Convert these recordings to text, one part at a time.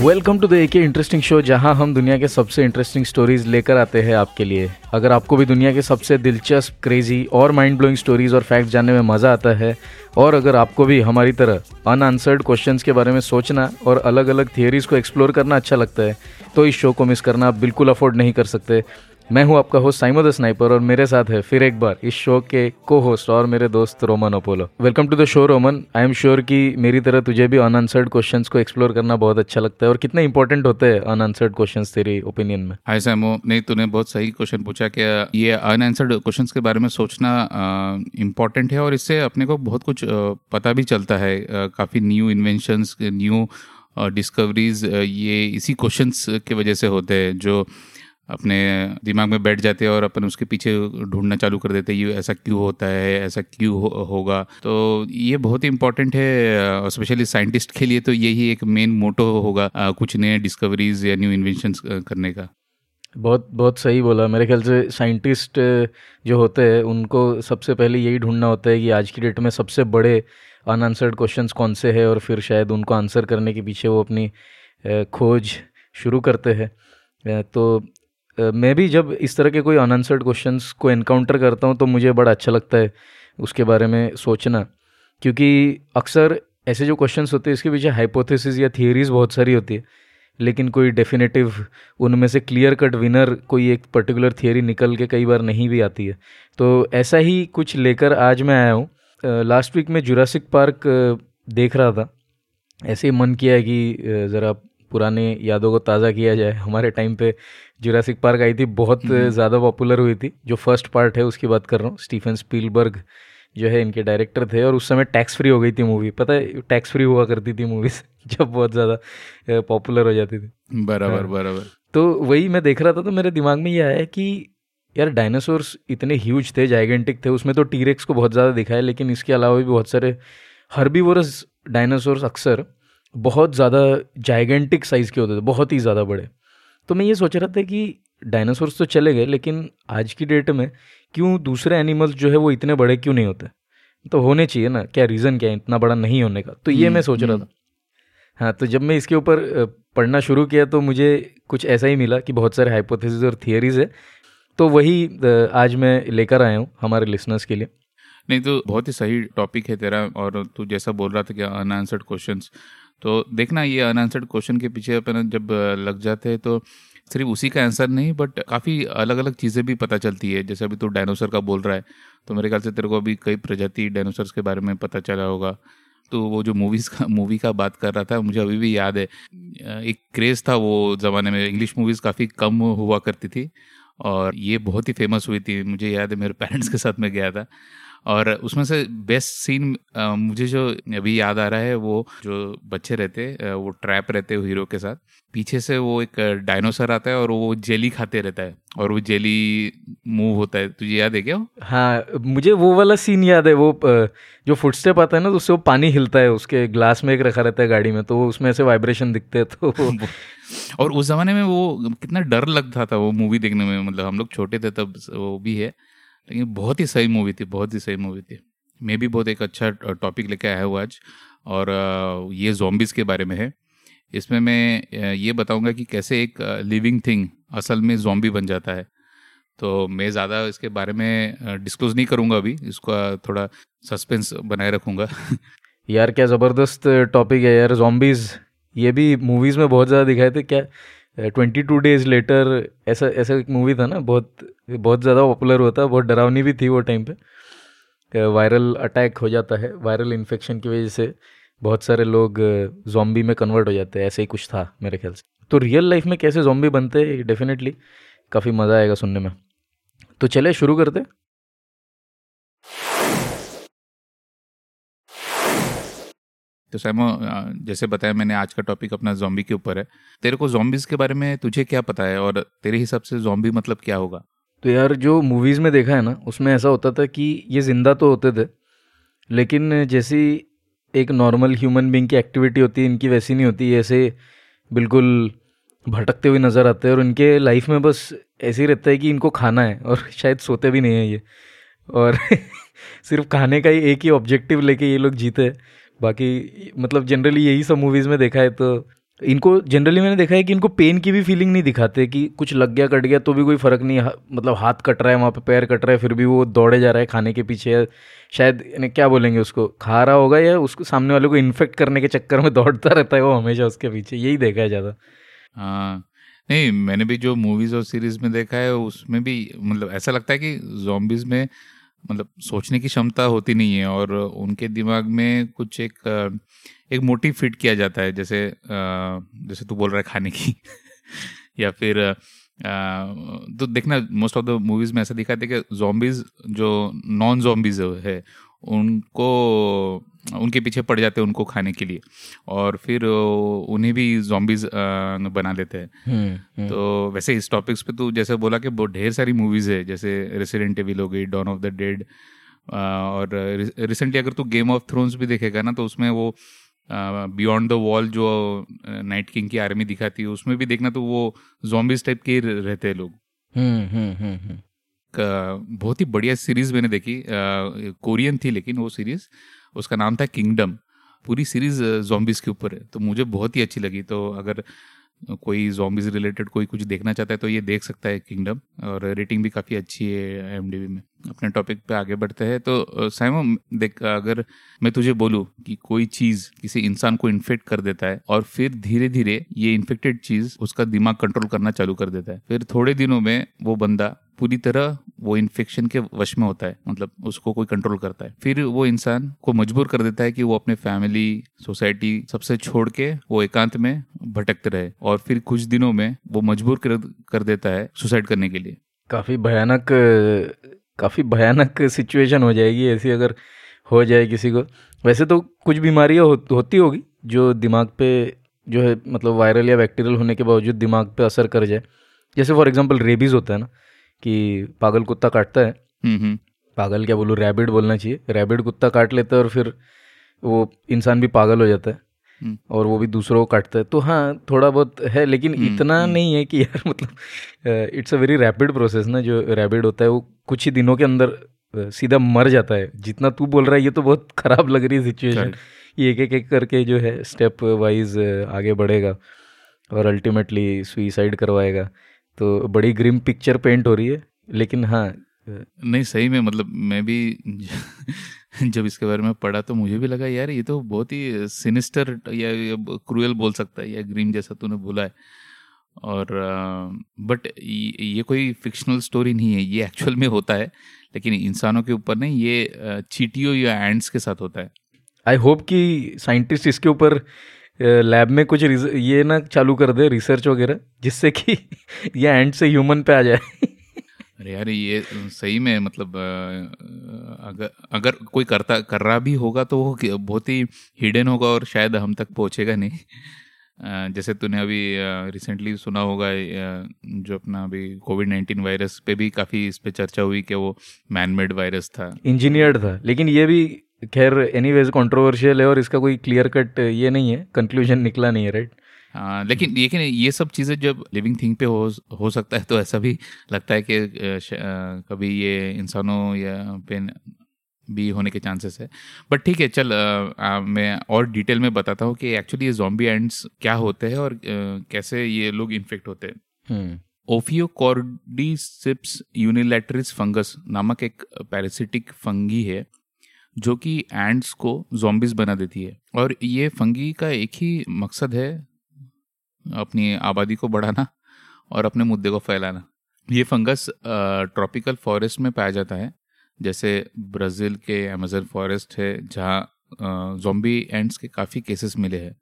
Welcome to the एक interesting show जहाँ हम दुनिया के सबसे इंटरेस्टिंग स्टोरीज लेकर आते हैं आपके लिए। अगर आपको भी दुनिया के सबसे दिलचस्प क्रेजी और माइंड ब्लोइंग स्टोरीज और फैक्ट जानने में मज़ा आता है, और अगर आपको भी हमारी तरह अनआंसर्ड क्वेश्चन के बारे में सोचना और अलग अलग थियोरीज को एक्सप्लोर करना अच्छा लगता है तो इस शो को मिस करना आप बिल्कुल अफोर्ड नहीं कर सकते। मैं हूँ आपका होस्ट साइमो द स्नाइपर और मेरे साथ है फिर एक बार इस शो के को होस्ट और मेरे दोस्त Roman Apollo. Welcome to the show Roman. I am sure कि मेरी तरह तुझे भी अनआंसर्ड क्वेश्चंस को एक्सप्लोर करना बहुत अच्छा लगता है और कितने इंपॉर्टेंट होते हैं अनआंसर्ड क्वेश्चंस तेरी ओपिनियन में। हाय सैमो नहीं, तूने बहुत सही क्वेश्चन पूछा कि ये अनआंसर्ड क्वेश्चंस के बारे में सोचना इम्पोर्टेंट है और इससे अपने को बहुत कुछ पता भी चलता है काफ़ी न्यू इन्वेंशंस न्यू डिस्कवरीज ये इसी क्वेश्चंस की वजह से होते हैं, जो अपने दिमाग में बैठ जाते हैं और अपन उसके पीछे ढूंढना चालू कर देते हैं ये ऐसा क्यों होता है? ऐसा क्यों हो, होगा? तो ये बहुत ही इंपॉर्टेंट है स्पेशली साइंटिस्ट के लिए तो यही एक मेन मोटो होगा कुछ नए डिस्कवरीज या न्यू इन्वेंशन करने का। बहुत बहुत सही बोला। मेरे ख्याल से साइंटिस्ट जो होते हैं उनको सबसे पहले यही ढूंढना होता है कि आज की डेट में सबसे बड़े अनआंसर्ड क्वेश्चंस कौन से हैं और फिर शायद उनको आंसर करने के पीछे वो अपनी खोज शुरू करते हैं। तो मैं भी जब इस तरह के कोई अनआंसर्ड क्वेश्चंस को इनकाउंटर करता हूँ तो मुझे बड़ा अच्छा लगता है उसके बारे में सोचना। क्योंकि अक्सर ऐसे जो क्वेश्चंस होते हैं, इसके पीछे हाइपोथेसिस या थियरीज बहुत सारी होती है। लेकिन कोई डेफिनेटिव उनमें से क्लियर कट विनर कोई एक पर्टिकुलर थियरी निकल के कई बार नहीं भी आती है। तो ऐसा ही कुछ लेकर आज मैं आया हूँ। लास्ट वीक में जुरासिक पार्क देख रहा था। ऐसे ही मन किया है कि ज़रा पुराने यादों को ताज़ा किया जाए। हमारे टाइम पे जुरासिक पार्क आई थी बहुत हम्म। ज़्यादा पॉपुलर हुई थी। जो फ़र्स्ट पार्ट है उसकी बात कर रहा हूँ। स्टीफन स्पीलबर्ग जो है इनके डायरेक्टर थे और उस समय टैक्स फ्री हो गई थी मूवी पता है टैक्स फ्री हुआ करती थी मूवीज़ जब बहुत ज़्यादा पॉपुलर हो जाती थी। बराबर हाँ। बराबर। तो वही मैं देख रहा था तो मेरे दिमाग में ये आया कि यार डायनासोर्स इतने ह्यूज थे जाइगेंटिक थे उसमें तो टीरेक्स को बहुत ज़्यादा दिखाया लेकिन इसके अलावा भी बहुत सारे हर्बीवोरस डायनासोर्स अक्सर बहुत ज़्यादा जाइगेंटिक साइज़ के होते थे बहुत ही ज़्यादा बड़े। तो मैं ये सोच रहा था कि डायनासोर्स तो चले गए लेकिन आज की डेट में क्यों दूसरे एनिमल्स जो है वो इतने बड़े क्यों नहीं होते? तो होने चाहिए ना क्या रीज़न क्या है? इतना बड़ा नहीं होने का। तो ये मैं सोच रहा हम्म, था। हाँ तो जब मैं इसके ऊपर पढ़ना शुरू किया तो मुझे कुछ ऐसा ही मिला कि बहुत सारे हाइपोथेसिस और थियरीज है। तो वही आज मैं लेकर आया हूँ हमारे लिसनर्स के लिए। नहीं तो बहुत ही सही टॉपिक है तेरा और तू जैसा बोल रहा था कि अनआंसर्ड क्वेश्चंस तो देखना ये अनआंसर्ड क्वेश्चन के पीछे अपन जब लग जाते हैं तो सिर्फ़ उसी का आंसर नहीं बट काफ़ी अलग अलग चीज़ें भी पता चलती है। जैसे अभी तो डायनोसर का बोल रहा है तो मेरे ख्याल से तेरे को अभी कई प्रजाति डायनासोर्स के बारे में पता चला होगा। तो वो जो मूवीज़ का मूवी का बात कर रहा था, मुझे अभी भी याद है। एक क्रेज़ था वो ज़माने में इंग्लिश मूवीज़ काफ़ी कम हुआ करती थी, और ये बहुत ही फ़ेमस हुई थी। मुझे याद है, मेरे पेरेंट्स के साथ में गया था। और उसमें से बेस्ट सीन मुझे जो अभी याद आ रहा है वो जो बच्चे रहते वो ट्रैप रहते हैं हीरो के साथ पीछे से वो एक डायनोसर आता है और वो जेली खाते रहता है और वो जेली मूव होता है। तुझे याद है क्या हाँ मुझे वो वाला सीन याद है वो जो फुटस्टेप आता है ना तो उससे वो पानी हिलता है उसके ग्लास में एक रखा रहता है गाड़ी में तो उसमें ऐसे वाइब्रेशन दिखते हैं तो और उस जमाने में वो कितना डर लगता था वो मूवी देखने में मतलब हम लोग छोटे थे तब वो भी है। लेकिन बहुत ही सही मूवी थी, बहुत ही सही मूवी थी। मैं भी बहुत एक अच्छा टॉपिक लेके आया हूँ आज और ये जोम्बिस के बारे में है। इसमें मैं ये बताऊँगा कि कैसे एक लिविंग थिंग असल में जोम्बी बन जाता है। तो मैं ज़्यादा इसके बारे में डिस्क्लोज नहीं करूँगा अभी, इसका थोड़ा सस्पेंस बनाए रखूँगा। यार, क्या ज़बरदस्त टॉपिक है यार जोम्बीज़ ये भी मूवीज़ में बहुत ज़्यादा दिखाए थे, क्या ट्वेंटी टू डेज़ लेटर, ऐसा ऐसा एक मूवी था ना, बहुत बहुत ज़्यादा पॉपुलर था, बहुत डरावनी भी थी वो टाइम पे। वायरल अटैक हो जाता है वायरल इन्फेक्शन की वजह से बहुत सारे लोग जॉम्बी में कन्वर्ट हो जाते हैं, ऐसे ही कुछ था मेरे ख्याल से। तो रियल लाइफ में कैसे जॉम्बी बनते हैं डेफिनेटली काफ़ी मज़ा आएगा सुनने में। तो चले शुरू करते तो सैमो जैसे बताया मैंने आज का टॉपिक अपना जॉम्बी के ऊपर है। तेरे को जॉम्बीज के बारे में तुझे क्या पता है और तेरे हिसाब से जॉम्बी मतलब क्या होगा? तो यार, जो मूवीज़ में देखा है ना, उसमें ऐसा होता था कि ये ज़िंदा तो होते थे, लेकिन जैसी एक नॉर्मल ह्यूमन बींग की एक्टिविटी होती है, इनकी वैसी नहीं होती। ऐसे बिल्कुल भटकते हुए नज़र आते हैं और इनके लाइफ में बस ऐसे ही रहता है कि इनको खाना है और शायद सोते भी नहीं है ये। और सिर्फ़ खाने का ही एक ही ऑब्जेक्टिव लेके ये लोग जीते हैं। बाकी मतलब जनरली यही सब मूवीज़ में देखा है तो इनको जनरली मैंने देखा है कि इनको पेन की भी फीलिंग नहीं दिखाते कि कुछ लग गया कट गया तो भी कोई फ़र्क नहीं हा, मतलब हाथ कट रहा है वहाँ पे पैर कट रहा है फिर भी वो दौड़े जा रहा है खाने के पीछे शायद क्या बोलेंगे उसको खा रहा होगा या उसको सामने वाले को इन्फेक्ट करने के चक्कर में दौड़ता रहता है वो हमेशा उसके पीछे यही देखा है ज़्यादा। हाँ नहीं मैंने भी जो मूवीज़ और सीरीज़ में देखा है उसमें भी मतलब ऐसा लगता है कि जॉम्बिस में मतलब सोचने की क्षमता होती नहीं है और उनके दिमाग में कुछ एक एक मोटिव फिट किया जाता है, जैसे जैसे तू बोल रहा है खाने की या फिर तो देखना मोस्ट ऑफ़ द मूवीज़ में ऐसा दिखाते कि जॉम्बीज जो नॉन जॉम्बीज है उनको उनके पीछे पड़ जाते हैं उनको खाने के लिए। और फिर उन्हें भी जॉम्बीज बना लेते हैं। हम्म, हम्म। तो वैसे इस टॉपिक्स पे तो जैसे बोला कि बहुत ढेर सारी मूवीज़ है जैसे रेसिडेंट एविल हो गई डॉन ऑफ़ द डेड और रिसेंटली अगर तू गेम ऑफ़ थ्रोन्स भी देखेगा ना तो उसमें वो बियॉन्ड द वॉल जो नाइट किंग की आर्मी दिखाती है उसमें भी देखना तो वो जॉम्बिस टाइप के रहते हैं लोग। हम्म, हम्म, हम्म, बहुत ही बढ़िया सीरीज़ मैंने देखी कोरियन थी लेकिन वो सीरीज़, उसका नाम था किंगडम। पूरी सीरीज़ जॉम्बिस के ऊपर है तो मुझे बहुत ही अच्छी लगी। तो अगर कोई जॉम्बिस रिलेटेड कोई कुछ देखना चाहता है तो ये देख सकता है किंगडम, और रेटिंग भी काफ़ी अच्छी है एम में। अपने टॉपिक पे आगे बढ़ते हैं तो साइमो देख, अगर मैं तुझे बोलूँ कि कोई चीज़ किसी इंसान को इन्फेक्ट कर देता है, और फिर धीरे धीरे ये इन्फेक्टेड चीज़ उसका दिमाग कंट्रोल करना चालू कर देता है, फिर थोड़े दिनों में वो बंदा पूरी तरह वो इन्फेक्शन के वश में होता है मतलब उसको कोई कंट्रोल करता है। फिर वो इंसान को मजबूर कर देता है कि वो अपने फैमिली सोसाइटी सबसे छोड़ के वो एकांत में भटकते रहे और फिर कुछ दिनों में वो मजबूर कर, कर देता है सुसाइड करने के लिए। काफ़ी भयानक काफ़ी भयानक सिचुएशन हो जाएगी ऐसी अगर हो जाए किसी को। वैसे तो कुछ बीमारियाँ हो, होती होगी जो दिमाग पे जो है मतलब वायरल या बैक्टीरियल होने के बावजूद दिमाग पे असर कर जाए। जैसे फॉर एग्जांपल रेबीज़ होता है ना कि पागल कुत्ता काटता है। हम्म, हम्म। पागल क्या बोलूँ? रैबिड बोलना चाहिए। रैबिड कुत्ता काट लेता है और फिर वो इंसान भी पागल हो जाता है। हम्म। और वो भी दूसरों को काटता है। तो हाँ थोड़ा बहुत है लेकिन इतना नहीं है कि यार मतलब it's a very rapid process ना जो रैबिड होता है वो कुछ ही दिनों के अंदर सीधा मर जाता है। जितना तू बोल रहा है ये तो बहुत ख़राब लग रही है सिचुएशन ये एक एक एक करके जो है स्टेप वाइज आगे बढ़ेगा और अल्टीमेटली सुइसाइड करवाएगा। तो बड़ी ग्रिम पिक्चर पेंट हो रही है लेकिन हाँ। नहीं सही में मतलब मैं भी जब इसके बारे में पढ़ा तो मुझे भी लगा यार ये तो बहुत ही सिनिस्टर या, या क्रूएल बोल सकता है या ग्रीम जैसा तूने बोला है। और बट ये कोई फिक्शनल स्टोरी नहीं है ये एक्चुअल में होता है लेकिन इंसानों के ऊपर नहीं ये चीटियों या एंड्स के साथ होता है। आई होप कि साइंटिस्ट इसके ऊपर लैब में कुछ ये ना चालू कर दे रिसर्च वगैरह जिससे कि ये एंड से ह्यूमन पे आ जाए। अरे यार ये सही में मतलब अगर अगर कोई करता कर रहा भी होगा तो वो बहुत ही हिडन होगा और शायद हम तक पहुंचेगा नहीं। जैसे तूने अभी रिसेंटली सुना होगा जो अपना अभी कोविड नाइन्टीन वायरस पे भी काफ़ी इस पे चर्चा हुई कि वो मैन मेड वायरस था। इंजीनियर्ड था लेकिन ये भी खैर एनी वेज कॉन्ट्रोवर्शियल है और इसका कोई क्लियर कट ये नहीं है कंक्लूजन निकला नहीं है राइट हाँ लेकिन लेकिन ये सब चीज़ें जब लिविंग थिंग पे हो हो सकता है तो ऐसा भी लगता है कि कभी ये इंसानों या पे भी होने के चांसेस है। बट ठीक है चल आ, आ, मैं और डिटेल में बताता हूँ कि एक्चुअली ये जॉम्बी एंड्स क्या होते हैं और आ, कैसे ये लोग इन्फेक्ट होते हैं। ओफियोकॉर्डिसिप्स यूनिलेटरिस फंगस नामक एक पैरासिटिक फंगी है। जो कि एंड्स को जोम्बिस बना देती है। और ये फंगी का एक ही मकसद है अपनी आबादी को बढ़ाना और अपने मुद्दे को फैलाना। ये फंगस ट्रॉपिकल फॉरेस्ट में पाया जाता है। जैसे ब्राज़ील के अमेजन फॉरेस्ट है, जहाँ जोम्बी एंड्स के काफ़ी केसेस मिले हैं।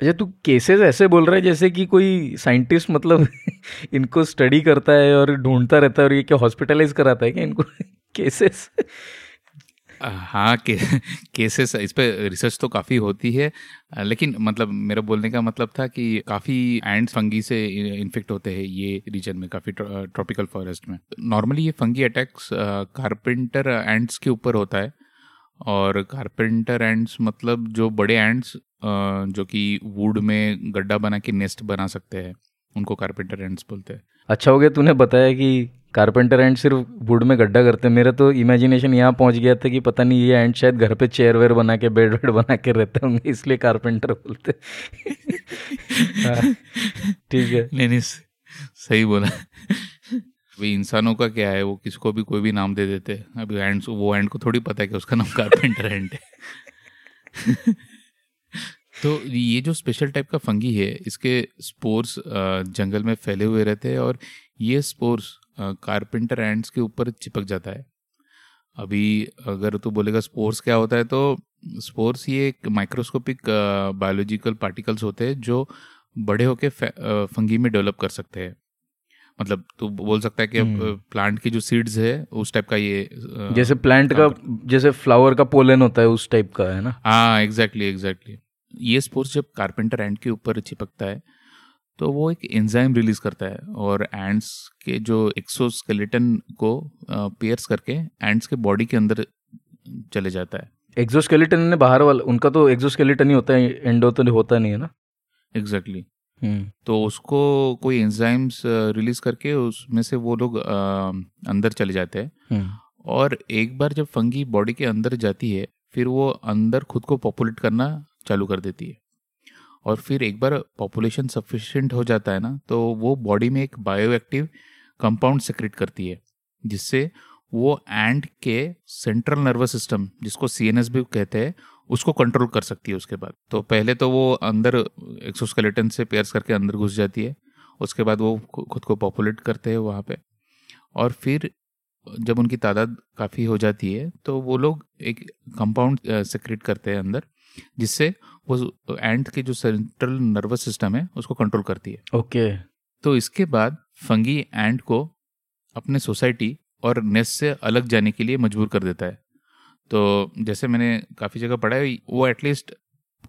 अच्छा तू केसेस ऐसे बोल रहा है जैसे कि कोई साइंटिस्ट मतलब इनको स्टडी करता है और ढूंढता रहता है और ये क्या हॉस्पिटलाइज कराता है क्या इनको केसेस हाँ के, केसेस इस पर रिसर्च तो काफ़ी होती है। लेकिन मतलब मेरा बोलने का मतलब था कि काफ़ी एंड फंगी से इन्फेक्ट होते हैं ये रीजन में काफ़ी ट्रॉपिकल फॉरेस्ट में। नॉर्मली ये फंगी अटैक्स कारपेंटर एंड्स के ऊपर होता है। और कारपेंटर एंड्स मतलब जो बड़े एंड्स जो कि वुड में गड्ढा बना के नेस्ट बना सकते हैं उनको कारपेंटर एंड्स बोलते हैं। अच्छा हो गया तूने बताया कि कारपेंटर एंड सिर्फ़ वुड में गड्ढा करते मेरा तो इमेजिनेशन यहाँ पहुँच गया था कि पता नहीं ये एंड शायद घर पे चेयर वेयर बना के बेड वेड बना के रहते होंगे इसलिए कारपेंटर बोलते। हाँ, ठीक है। नहीं नहीं सही बोला। अभी इंसानों का क्या है वो किसको भी कोई भी नाम दे देते। हैं अभी एंड वो एंड को थोड़ी पता है कि उसका नाम कारपेंटर एंड है। तो ये जो स्पेशल टाइप का फंगी है इसके स्पोर्स जंगल में फैले हुए रहते हैं और ये स्पोर्स कारपेंटर एंड्स के ऊपर चिपक जाता है। अभी अगर तू बोलेगा स्पोर्स क्या होता है तो स्पोर्स ये एक माइक्रोस्कोपिक बायोलॉजिकल पार्टिकल्स होते हैं जो बड़े होके फंगी में डेवलप कर सकते हैं। मतलब तू बोल सकता है कि प्लांट हम्म। की जो सीड्स है उस टाइप का ये जैसे प्लांट का जैसे फ्लावर का पोलन होता है उस टाइप का है ना? हाँ एग्जैक्टली एग्जैक्टली ये स्पोर्स जब कारपेंटर एंड के ऊपर चिपकता है तो वो एक एंजाइम रिलीज़ करता है और एंड्स के जो एक्सोस्केलेटन को पेयर्स करके एंड्स के बॉडी के अंदर चले जाता है एक्सोस्केलेटन ने बाहर वाला उनका तो एक्सोस्केलेटन ही होता है एंडो तो होता नहीं है ना एग्जैक्टली exactly. हम्म। तो उसको कोई एंजाइम्स रिलीज़ करके उसमें से वो लोग अंदर चले जाते हैं हम्म। और एक बार जब फंगी बॉडी के अंदर जाती है फिर वो अंदर खुद को पॉपुलेट करना चालू कर देती है। और फिर एक बार पॉपुलेशन सफिशेंट हो जाता है ना तो वो बॉडी में एक बायो एक्टिव कंपाउंड सेक्रेट करती है, जिससे वो एंड के सेंट्रल नर्वस सिस्टम जिसको सीएनएस भी कहते हैं, उसको कंट्रोल कर सकती है उसके बाद। तो पहले तो वो अंदर एक्सोस्केलेटन से पेयर्स करके अंदर घुस जाती है, उसके बाद वो खुद को पॉपुलेट करते हैं वहाँ पे। और फिर जब उनकी तादाद काफ़ी हो जाती है तो वो लोग एक कंपाउंड सेक्रेट करते हैं अंदर जिससे वो एंट के जो सेंट्रल नर्वस सिस्टम है उसको कंट्रोल करती है। ओके। okay. तो इसके बाद फंगी एंट को अपने सोसाइटी और नेस्ट से अलग जाने के लिए मजबूर कर देता है। तो जैसे मैंने काफ़ी जगह पढ़ा है वो एटलीस्ट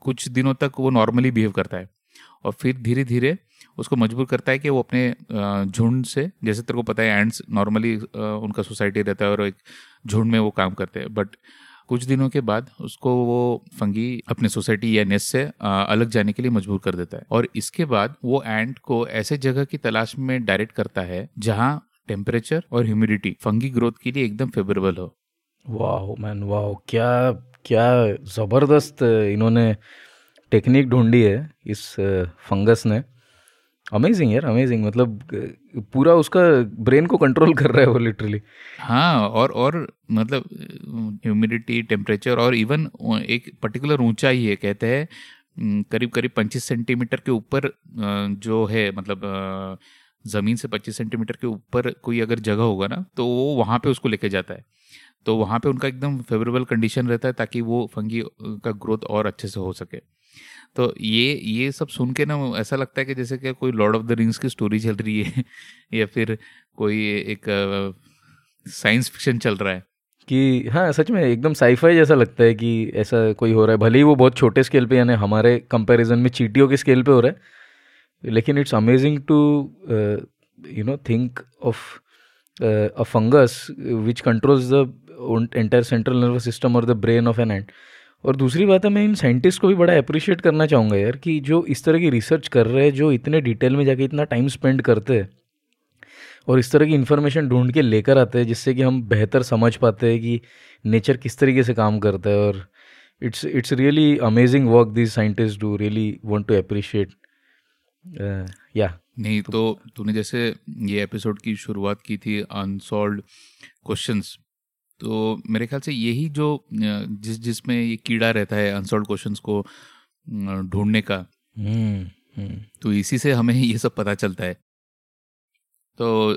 कुछ दिनों तक वो नॉर्मली बिहेव करता है। और फिर धीरे धीरे उसको मजबूर करता है कि वो अपने झुंड से जैसे तेरे को पता है एंड्स नॉर्मली उनका सोसाइटी रहता है और एक झुंड में वो काम करते हैं। बट कुछ दिनों के बाद उसको वो फंगी अपने सोसाइटी या नेस्ट से अलग जाने के लिए मजबूर कर देता है। और इसके बाद वो एंट को ऐसे जगह की तलाश में डायरेक्ट करता है जहाँ टेम्परेचर और ह्यूमिडिटी फंगी ग्रोथ के लिए एकदम फेवरेबल हो। वाह मैन वाह क्या क्या ज़बरदस्त इन्होंने टेक्निक ढूंढी है इस फंगस ने। अमेजिंग यार अमेजिंग मतलब पूरा उसका ब्रेन को कंट्रोल कर रहा है वो लिटरली हाँ और और मतलब ह्यूमिडिटी टेम्परेचर और इवन एक पर्टिकुलर ऊंचाई है, कहते हैं करीब करीब पच्चीस सेंटीमीटर के ऊपर जो है मतलब ज़मीन से पच्चीस सेंटीमीटर के ऊपर कोई अगर जगह होगा ना तो वो वहाँ पे उसको लेके जाता है। तो वहाँ पे उनका एकदम फेवरेबल कंडीशन रहता है ताकि वो फंगी का ग्रोथ और अच्छे से हो सके। तो ये ये सब सुन के ना ऐसा लगता है कि जैसे कि कोई लॉर्ड ऑफ़ द रिंग्स की स्टोरी चल रही है या फिर कोई एक साइंस फिक्शन चल रहा है। कि हाँ सच में एकदम साईफाई जैसा लगता है कि ऐसा कोई हो रहा है। भले ही वो बहुत छोटे स्केल पे, यानी हमारे कंपैरिजन में चीटियों के स्केल पे हो रहा है, लेकिन it's amazing to you know think of a fungus which controls the entire central nervous system और the brain of an ant और दूसरी बात है, मैं इन साइंटिस्ट को भी बड़ा अप्रिशिएट करना चाहूँगा यार कि जो इस तरह की रिसर्च कर रहे हैं, जो इतने डिटेल में जाके इतना टाइम स्पेंड करते हैं और इस तरह की इन्फॉर्मेशन ढूंढ के लेकर आते हैं, जिससे कि हम बेहतर समझ पाते हैं कि नेचर किस तरीके से काम करता है और it's it's really amazing work this scientist do really want to appreciate या नहीं तो तूने जैसे ये एपिसोड की शुरुआत की थी अनसॉल्व क्वेश्चंस तो मेरे ख्याल से यही जो जिस जिसमें ये कीड़ा रहता है अनसॉल्व क्वेश्चंस को ढूँढने का। हम्म, हम्म। तो इसी से हमें ये सब पता चलता है। तो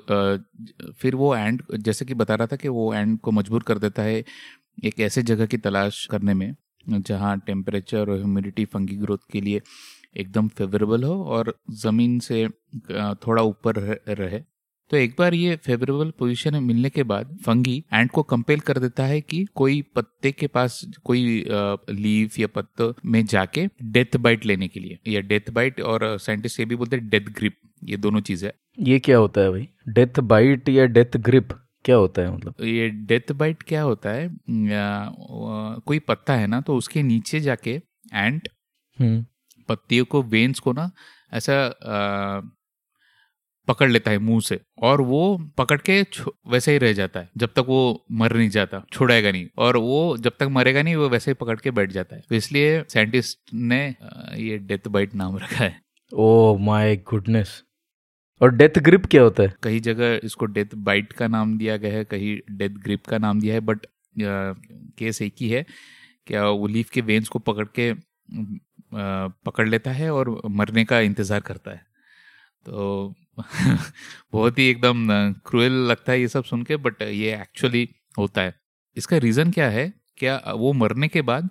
फिर वो एंड जैसे कि बता रहा था कि वो एंड को मजबूर कर देता है एक ऐसे जगह की तलाश करने में जहाँ टेम्परेचर और ह्यूमिडिटी फंगी ग्रोथ के लिए एकदम फेवरेबल हो और ज़मीन से थोड़ा ऊपर रहे। तो एक बार ये फेवरेबल पोजीशन में मिलने के बाद फंगी एंड को कंपेल कर देता है कि कोई पत्ते के पास कोई लीफ या पत्ते में जाके डेथ बाइट लेने के लिए या डेथ बाइट और साइंटिस्ट ये भी बोलते हैं डेथ ग्रिप ये दोनों चीज़। है ये क्या होता है भाई? डेथ बाइट या डेथ ग्रिप क्या होता है मतलब? ये डेथ बाइट क्या होता है? कोई पत्ता है ना तो उसके नीचे जाके एंट हम्म। पत्तियों को वेन्स को ना ऐसा पकड़ लेता है मुँह से और वो पकड़ के वैसे ही रह जाता है। जब तक वो मर नहीं जाता छोड़ेगा नहीं। और वो जब तक मरेगा नहीं वो वैसे ही पकड़ के बैठ जाता है। तो इसलिए साइंटिस्ट ने ये डेथ बाइट नाम रखा है। ओ माय गुडनेस और डेथ ग्रिप क्या होता है? कई जगह इसको डेथ बाइट का नाम दिया गया है कहीं डेथ ग्रिप का नाम दिया है बट केस एक ही है क्या वो लीफ के वेन्स को पकड़ के पकड़ लेता है और मरने का इंतज़ार करता है। तो बहुत ही एकदम क्रूएल लगता है ये सब सुन के, बट ये एक्चुअली होता है। इसका रीज़न क्या है? क्या वो मरने के बाद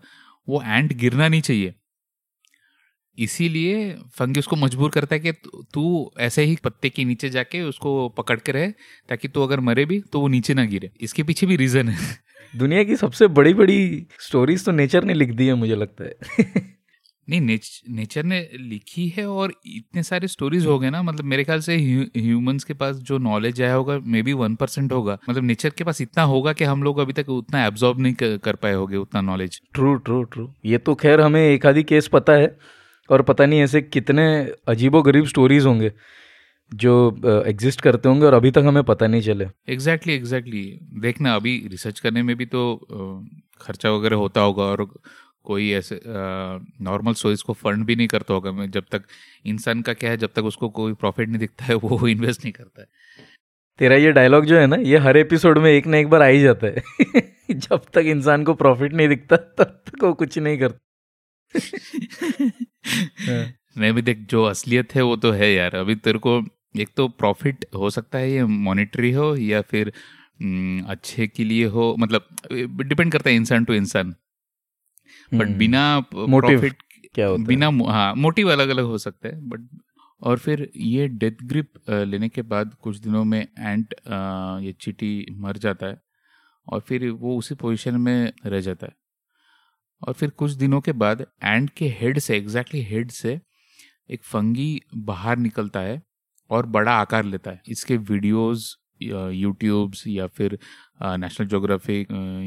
वो एंट गिरना नहीं चाहिए? इसीलिए फंगी उसको मजबूर करता है कि तू ऐसे ही पत्ते के नीचे जाके उसको पकड़ के रहे, ताकि तू अगर मरे भी तो वो नीचे ना गिरे। इसके पीछे भी रीज़न है। दुनिया की सबसे बड़ी बड़ी स्टोरीज तो नेचर ने लिख दी है, मुझे लगता है। नहीं नेच, नेचर ने लिखी है और इतने सारे स्टोरीज हो गए ना मतलब मेरे ख्याल से ह्यूमंस के पास जो नॉलेज आया होगा मे बी वन परसेंट होगा। मतलब नेचर के पास इतना होगा कि हम लोग अभी तक उतना एब्जॉर्ब नहीं कर, कर पाए होंगे उतना नॉलेज ट्रू ट्रू ट्रू ये तो खैर हमें एक आधी केस पता है और पता नहीं ऐसे कितने अजीबो गरीब स्टोरीज होंगे जो एग्जिस्ट uh, करते होंगे और अभी तक हमें पता नहीं चले। Exactly exactly, exactly exactly. देखना अभी रिसर्च करने में भी तो uh, खर्चा वगैरह होता होगा और कोई ऐसे नॉर्मल स्टोरीज को फंड भी नहीं करता होगा। मैं जब तक इंसान का क्या है जब तक उसको कोई प्रॉफिट नहीं दिखता है वो इन्वेस्ट नहीं करता है। तेरा ये डायलॉग जो है ना ये हर एपिसोड में एक ना एक बार आ ही जाता है। जब तक इंसान को प्रॉफिट नहीं दिखता तब तक वो कुछ नहीं करता। नहीं मैं भी देख जो असलियत है वो तो है यार। अभी तेरे को एक तो प्रॉफिट हो सकता है ये मॉनिटरी हो या फिर अच्छे के लिए हो मतलब डिपेंड करता है इंसान टू इंसान। But hmm. बिना प्रॉफिट क्या होता बिना हाँ मोटिव अलग अलग हो सकता है बट और फिर ये डेथ ग्रिप लेने के बाद कुछ दिनों में एंट ये चीटी मर जाता है और फिर वो उसी पोजीशन में रह जाता है। और फिर कुछ दिनों के बाद एंट के हेड से एग्जैक्टली exactly हेड से एक फंगी बाहर निकलता है और बड़ा आकार लेता है। इसके वीडियोस यूट्यूब्स या फिर नेशनल जोग्राफी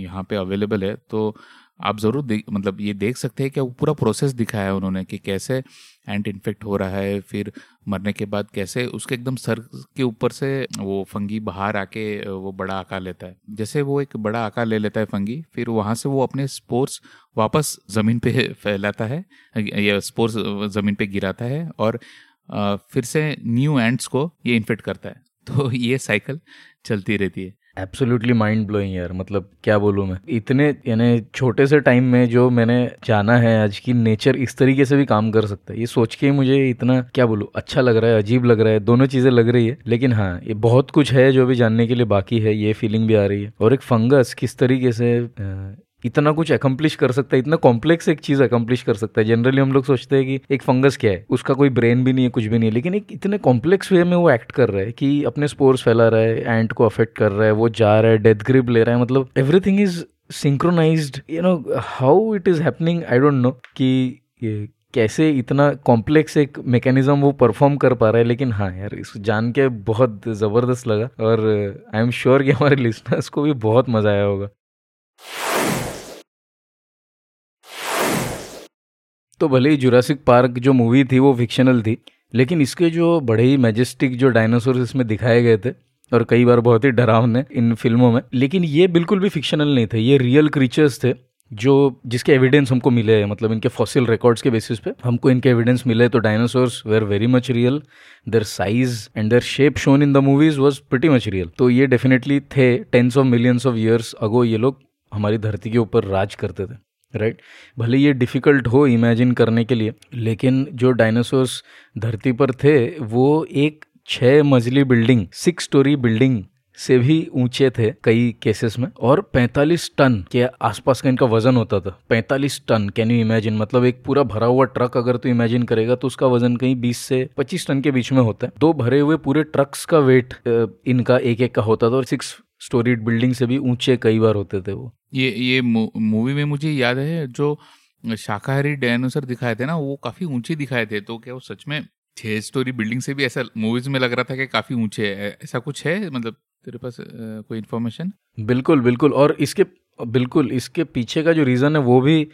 यहाँ पे अवेलेबल है तो आप ज़रूर मतलब ये देख सकते हैं कि वो पूरा प्रोसेस दिखाया है उन्होंने कि कैसे एंट इन्फेक्ट हो रहा है, फिर मरने के बाद कैसे उसके एकदम सर के ऊपर से वो फंगी बाहर आके वो बड़ा आकार लेता है। जैसे वो एक बड़ा आकार ले लेता है फंगी फिर वहाँ से वो अपने स्पोर्स वापस ज़मीन पे फैलाता है, या स्पोर्स ज़मीन पे गिराता है और फिर से न्यू एंट्स को ये इन्फेक्ट करता है। तो ये साइकिल चलती रहती है। एब्सोल्युटली माइंड ब्लोइंग यार मतलब क्या बोलूँ मैं? इतने, यानी छोटे से टाइम में जो मैंने जाना है आज की नेचर इस तरीके से भी काम कर सकता है। ये सोच के मुझे इतना, क्या बोलूँ अच्छा लग रहा है, अजीब लग रहा है, दोनों चीज़ें लग रही है। लेकिन हाँ ये बहुत कुछ है जो भी जानने के लिए बाकी है, ये फीलिंग भी आ रही है। और एक फंगस किस तरीके से इतना कुछ अकम्प्लिश कर सकता है, इतना कॉम्प्लेक्स एक चीज़ अकम्प्लिश कर सकता है। जनरली हम लोग सोचते हैं कि एक फंगस क्या है? उसका कोई ब्रेन भी नहीं है, कुछ भी नहीं है, लेकिन एक इतने कॉम्प्लेक्स वे में वो एक्ट कर रहा है कि अपने स्पोर्स फैला रहा है एंट को अफेक्ट कर रहा है, वो जा रहा है डेथ ग्रिप ले रहा है। मतलब everything is synchronise you know how it is happening I don't know कि ये कैसे इतना कॉम्प्लेक्स एक मैकेनिज्म वो परफॉर्म कर पा रहा है, लेकिन हाँ यार, इस जान के बहुत ज़बरदस्त लगा और आई एम श्योर कि हमारे लिसनर्स को भी बहुत मज़ा आया होगा। तो भले ही जुरासिक पार्क जो मूवी थी वो फिक्शनल थी, लेकिन इसके जो बड़े ही मैजेस्टिक जो डायनासोर इसमें दिखाए गए थे, और कई बार बहुत ही डरावने इन फ़िल्मों में, लेकिन ये बिल्कुल भी फिक्शनल नहीं थे, ये रियल क्रीचर्स थे, जो जिसके एविडेंस हमको मिले हैं मतलब इनके फॉसिल रिकॉर्ड्स के बेसिस पे, हमको इनके एविडेंस मिले तो dinosaurs were very much real their size and their shape shown in the movies was pretty much real तो ये डेफिनेटली थे tens of millions of years ago ये लोग हमारी धरती के ऊपर राज करते थे। Right right? भले ये डिफ़िकल्ट हो इमेजिन करने के लिए, लेकिन जो डायनासोर्स धरती पर थे, वो एक छः मजली बिल्डिंग सिक्स स्टोरी बिल्डिंग से भी ऊँचे थे कई केसेस में। और 45 टन के आसपास का इनका वज़न होता था। 45 टन कैन यू इमेजिन मतलब एक पूरा भरा हुआ ट्रक अगर तू इमेजिन करेगा तो उसका वज़न कहीं 20 से 25 टन के बीच में होता है। दो भरे हुए पूरे ट्रक्स का वेट इनका एक एक का होता था और सिक्स स्टोरीड बिल्डिंग से भी ऊँचे कई बार होते थे वो। ये ये मूवी में मुझे याद है जो शाकाहारी डायनोसर दिखाए थे ना वो काफ़ी ऊँचे दिखाए थे। तो क्या वो सच में छह स्टोरी बिल्डिंग से भी? ऐसा मूवीज़ में लग रहा था कि काफ़ी ऊँचे है। ऐसा कुछ है? मतलब तेरे पास कोई इन्फॉर्मेशन बिल्कुल बिल्कुल। और इसके बिल्कुल इसके पीछे का जो रीजन है वो भी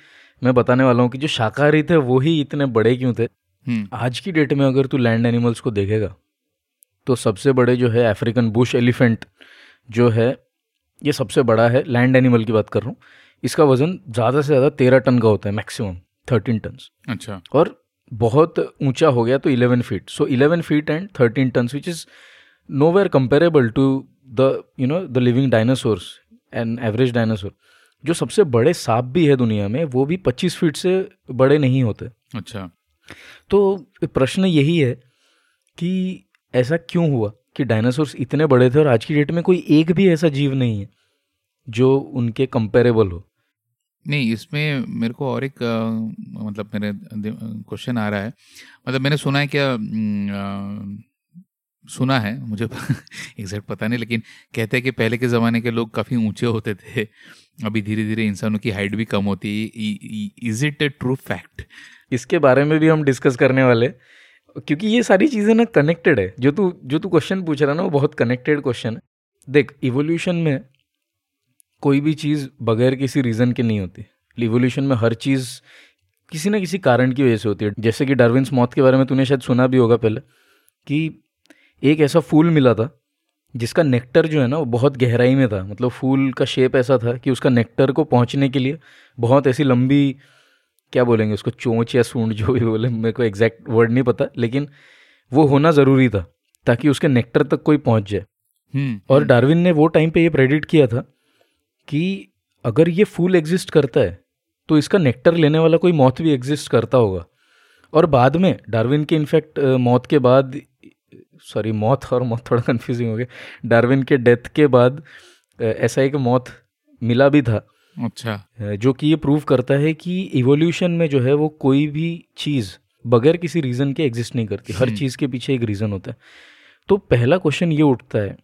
मैं बताने वाला हूँ कि जो शाकाहारी थे वो ही इतने बड़े क्यों थे? हम्म। आज की डेट में अगर तू लैंड एनिमल्स को देखेगा तो सबसे बड़े जो है अफ्रीकन बुश एलिफेंट जो है ये सबसे बड़ा है लैंड एनिमल की बात कर रहा हूँ इसका वज़न ज़्यादा से ज़्यादा तेरह टन का होता है मैक्सिमम थर्टीन टन अच्छा। और बहुत ऊँचा हो गया तो eleven feet so eleven feet and thirteen ton which is nowhere comparable to the you know the living dinosaurs and average dinosaur जो सबसे बड़े सांप भी है दुनिया में वो भी पच्चीस फीट से बड़े नहीं होते। अच्छा। तो प्रश्न यही है कि ऐसा क्यों हुआ? कि डायनासोर्स इतने बड़े थे और आज की डेट में कोई एक भी ऐसा जीव नहीं है जो उनके कंपेरेबल हो। नहीं इसमें मेरे को और एक आ, मतलब मेरे क्वेश्चन आ रहा है। मतलब मैंने सुना है क्या सुना है मुझे एग्जैक्ट पता नहीं लेकिन कहते हैं कि पहले के ज़माने के लोग काफ़ी ऊँचे होते थे। अभी धीरे धीरे इंसानों की हाइट भी कम होती है। Is it a true fact इसके बारे में भी हम डिस्कस करने वाले क्योंकि ये सारी चीज़ें ना कनेक्टेड है। जो तू जो तू क्वेश्चन पूछ रहा ना, वो बहुत कनेक्टेड क्वेश्चन है। देख इवोल्यूशन में कोई भी चीज़ बगैर किसी रीज़न के नहीं होती। इवोल्यूशन में हर चीज़ किसी ना किसी कारण की वजह से होती है। जैसे कि डार्विन्स मौत के बारे में तूने शायद सुना भी होगा पहले, कि एक ऐसा फूल मिला था, जिसका नेक्टर जो है ना, वो बहुत गहराई में था। मतलब फूल का शेप ऐसा था कि उसका नेक्टर को पहुँचने के लिए बहुत ऐसी लंबी क्या बोलेंगे उसको चोंच या सूंड जो भी बोले मेरे को एग्जैक्ट वर्ड नहीं पता लेकिन वो होना ज़रूरी था ताकि उसके नेक्टर तक कोई पहुँच जाए। हम्म, और डार्विन ने वो टाइम पे ये प्रेडिक्ट किया था कि अगर ये फूल एग्जिस्ट करता है तो इसका नेक्टर लेने वाला कोई मौत भी एग्जिस्ट करता होगा। और बाद में डार्विन के इनफैक्ट मौत के बाद सॉरी मौत और मौत थोड़ा कन्फ्यूजिंग हो गया डार्विन के डेथ के बाद ऐसा एक मौत मिला भी था। अच्छा। जो कि ये प्रूव करता है कि इवोल्यूशन में जो है वो कोई भी चीज़ बगैर किसी रीज़न के एग्जिस्ट नहीं करती। हर हम्म। चीज़ के पीछे एक रीज़न होता है। तो पहला क्वेश्चन ये उठता है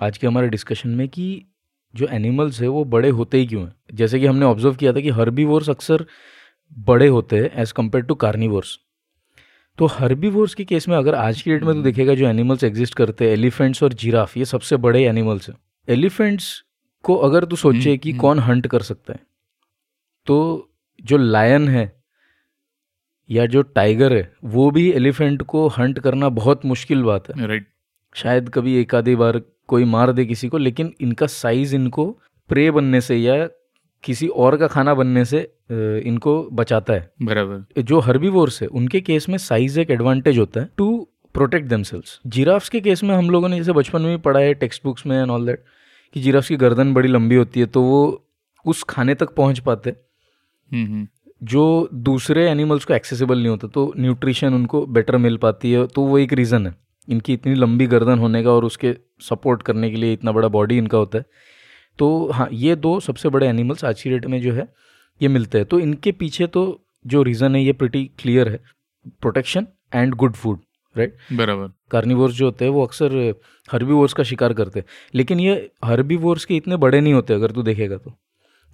आज के हमारे डिस्कशन में कि जो एनिमल्स है वो बड़े होते ही क्यों हैं? जैसे कि हमने ऑब्ज़र्व किया था कि हर्बीवोर्स अक्सर बड़े होते हैं एज़ कंपेयर टू कार्निवोर्स तो हर्बीवोर्स के केस में अगर आज की डेट में तो देखेगा जो एनिमल्स एग्जिस्ट करते हैं एलिफेंट्स और जिराफ ये सबसे बड़े एनिमल्स हैं। एलिफेंट्स को अगर तू सोचे हम्म, कि हम्म। कौन हंट कर सकता है तो जो लायन है या जो टाइगर है वो भी एलिफेंट को हंट करना बहुत मुश्किल बात है। राइट शायद कभी एक आधी बार कोई मार दे किसी को लेकिन इनका साइज़ इनको प्रे बनने से या किसी और का खाना बनने से इनको बचाता है। बराबर। जो हर्बीवोर्स है उनके केस में साइज़ एक एडवांटेज होता है टू प्रोटेक्ट दमसेल्स जिराफ्स के केस में हम लोगों ने जैसे बचपन में भी पढ़ा है टेक्स्ट बुक्स में एंड ऑल दैट कि जिराफ्स की गर्दन बड़ी लंबी होती है तो वो उस खाने तक पहुँच पाते। हम्म, हम्म। जो दूसरे एनिमल्स को एक्सेसिबल नहीं होता तो न्यूट्रिशन उनको बेटर मिल पाती है तो वो एक रीज़न है। इनकी इतनी लंबी गर्दन होने का और उसके सपोर्ट करने के लिए इतना बड़ा बॉडी इनका होता है। तो हाँ ये दो सबसे बड़े एनिमल्स आज की डेट में जो है ये मिलते हैं। तो इनके पीछे तो जो रीज़न है ये प्रिटी क्लियर है। Protection and good food right बराबर। कार्निवोर्स जो होते हैं वो अक्सर हर्बीवोर्स का शिकार करते हैं। लेकिन ये हर्बीवोर्स के इतने बड़े नहीं होते अगर तू देखेगा तो।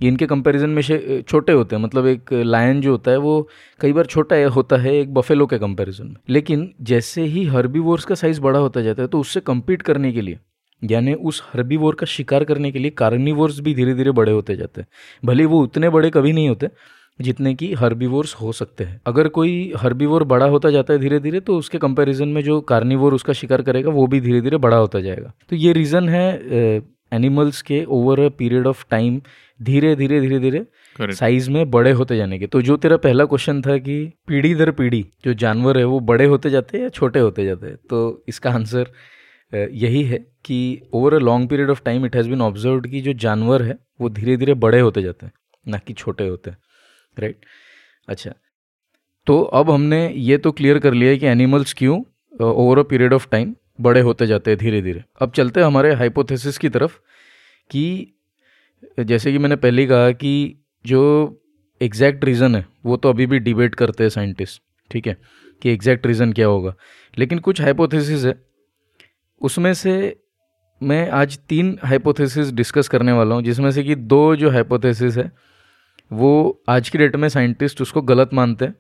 ये इनके कंपैरिजन में छोटे होते हैं। मतलब एक लायन जो होता है वो कई बार छोटा होता है एक बफेलो के कंपैरिजन में। लेकिन जैसे ही हर्बीवोर्स का साइज़ बड़ा होता जाता है तो उससे कम्पीट करने के लिए यानी उस हर्बीवोर का शिकार करने के लिए कार्निवोर्स भी धीरे धीरे बड़े होते जाते हैं। भले वो उतने बड़े कभी नहीं होते जितने की हर्बीवोर्स हो सकते हैं। अगर कोई हर्बीवोर बड़ा होता जाता है धीरे धीरे तो उसके कंपैरिजन में जो कार्निवोर उसका शिकार करेगा वो भी धीरे धीरे बड़ा होता जाएगा। तो ये रीज़न है एनिमल्स के over a period of time धीरे धीरे धीरे धीरे साइज़ में बड़े होते जाने के। तो जो तेरा पहला क्वेश्चन था कि पीढ़ी दर पीढ़ी जो जानवर है वो बड़े होते जाते हैं या छोटे होते जाते हैं? तो इसका आंसर यही है कि over a long period of time it has been observe कि जो जानवर है वो धीरे धीरे बड़े होते जाते हैं ना कि छोटे होते हैं। राइट अच्छा। तो अब हमने ये तो क्लियर कर लिया कि एनिमल्स क्यों over a period of time बड़े होते जाते हैं धीरे धीरे अब चलते हैं हमारे हाइपोथेसिस की तरफ़ कि, जैसे कि मैंने पहले कहा कि जो एग्जैक्ट रीज़न है, वो तो अभी भी डिबेट करते हैं साइंटिस्ट ठीक है? कि एग्जैक्ट रीज़न क्या होगा। लेकिन कुछ हाइपोथेसिस है, उसमें से मैं आज तीन हाइपोथेसिस डिस्कस करने वाला हूँ, जिसमें से कि दो जो हाइपोथेसिस है वो आज की डेट में साइंटिस्ट उसको गलत मानते हैं।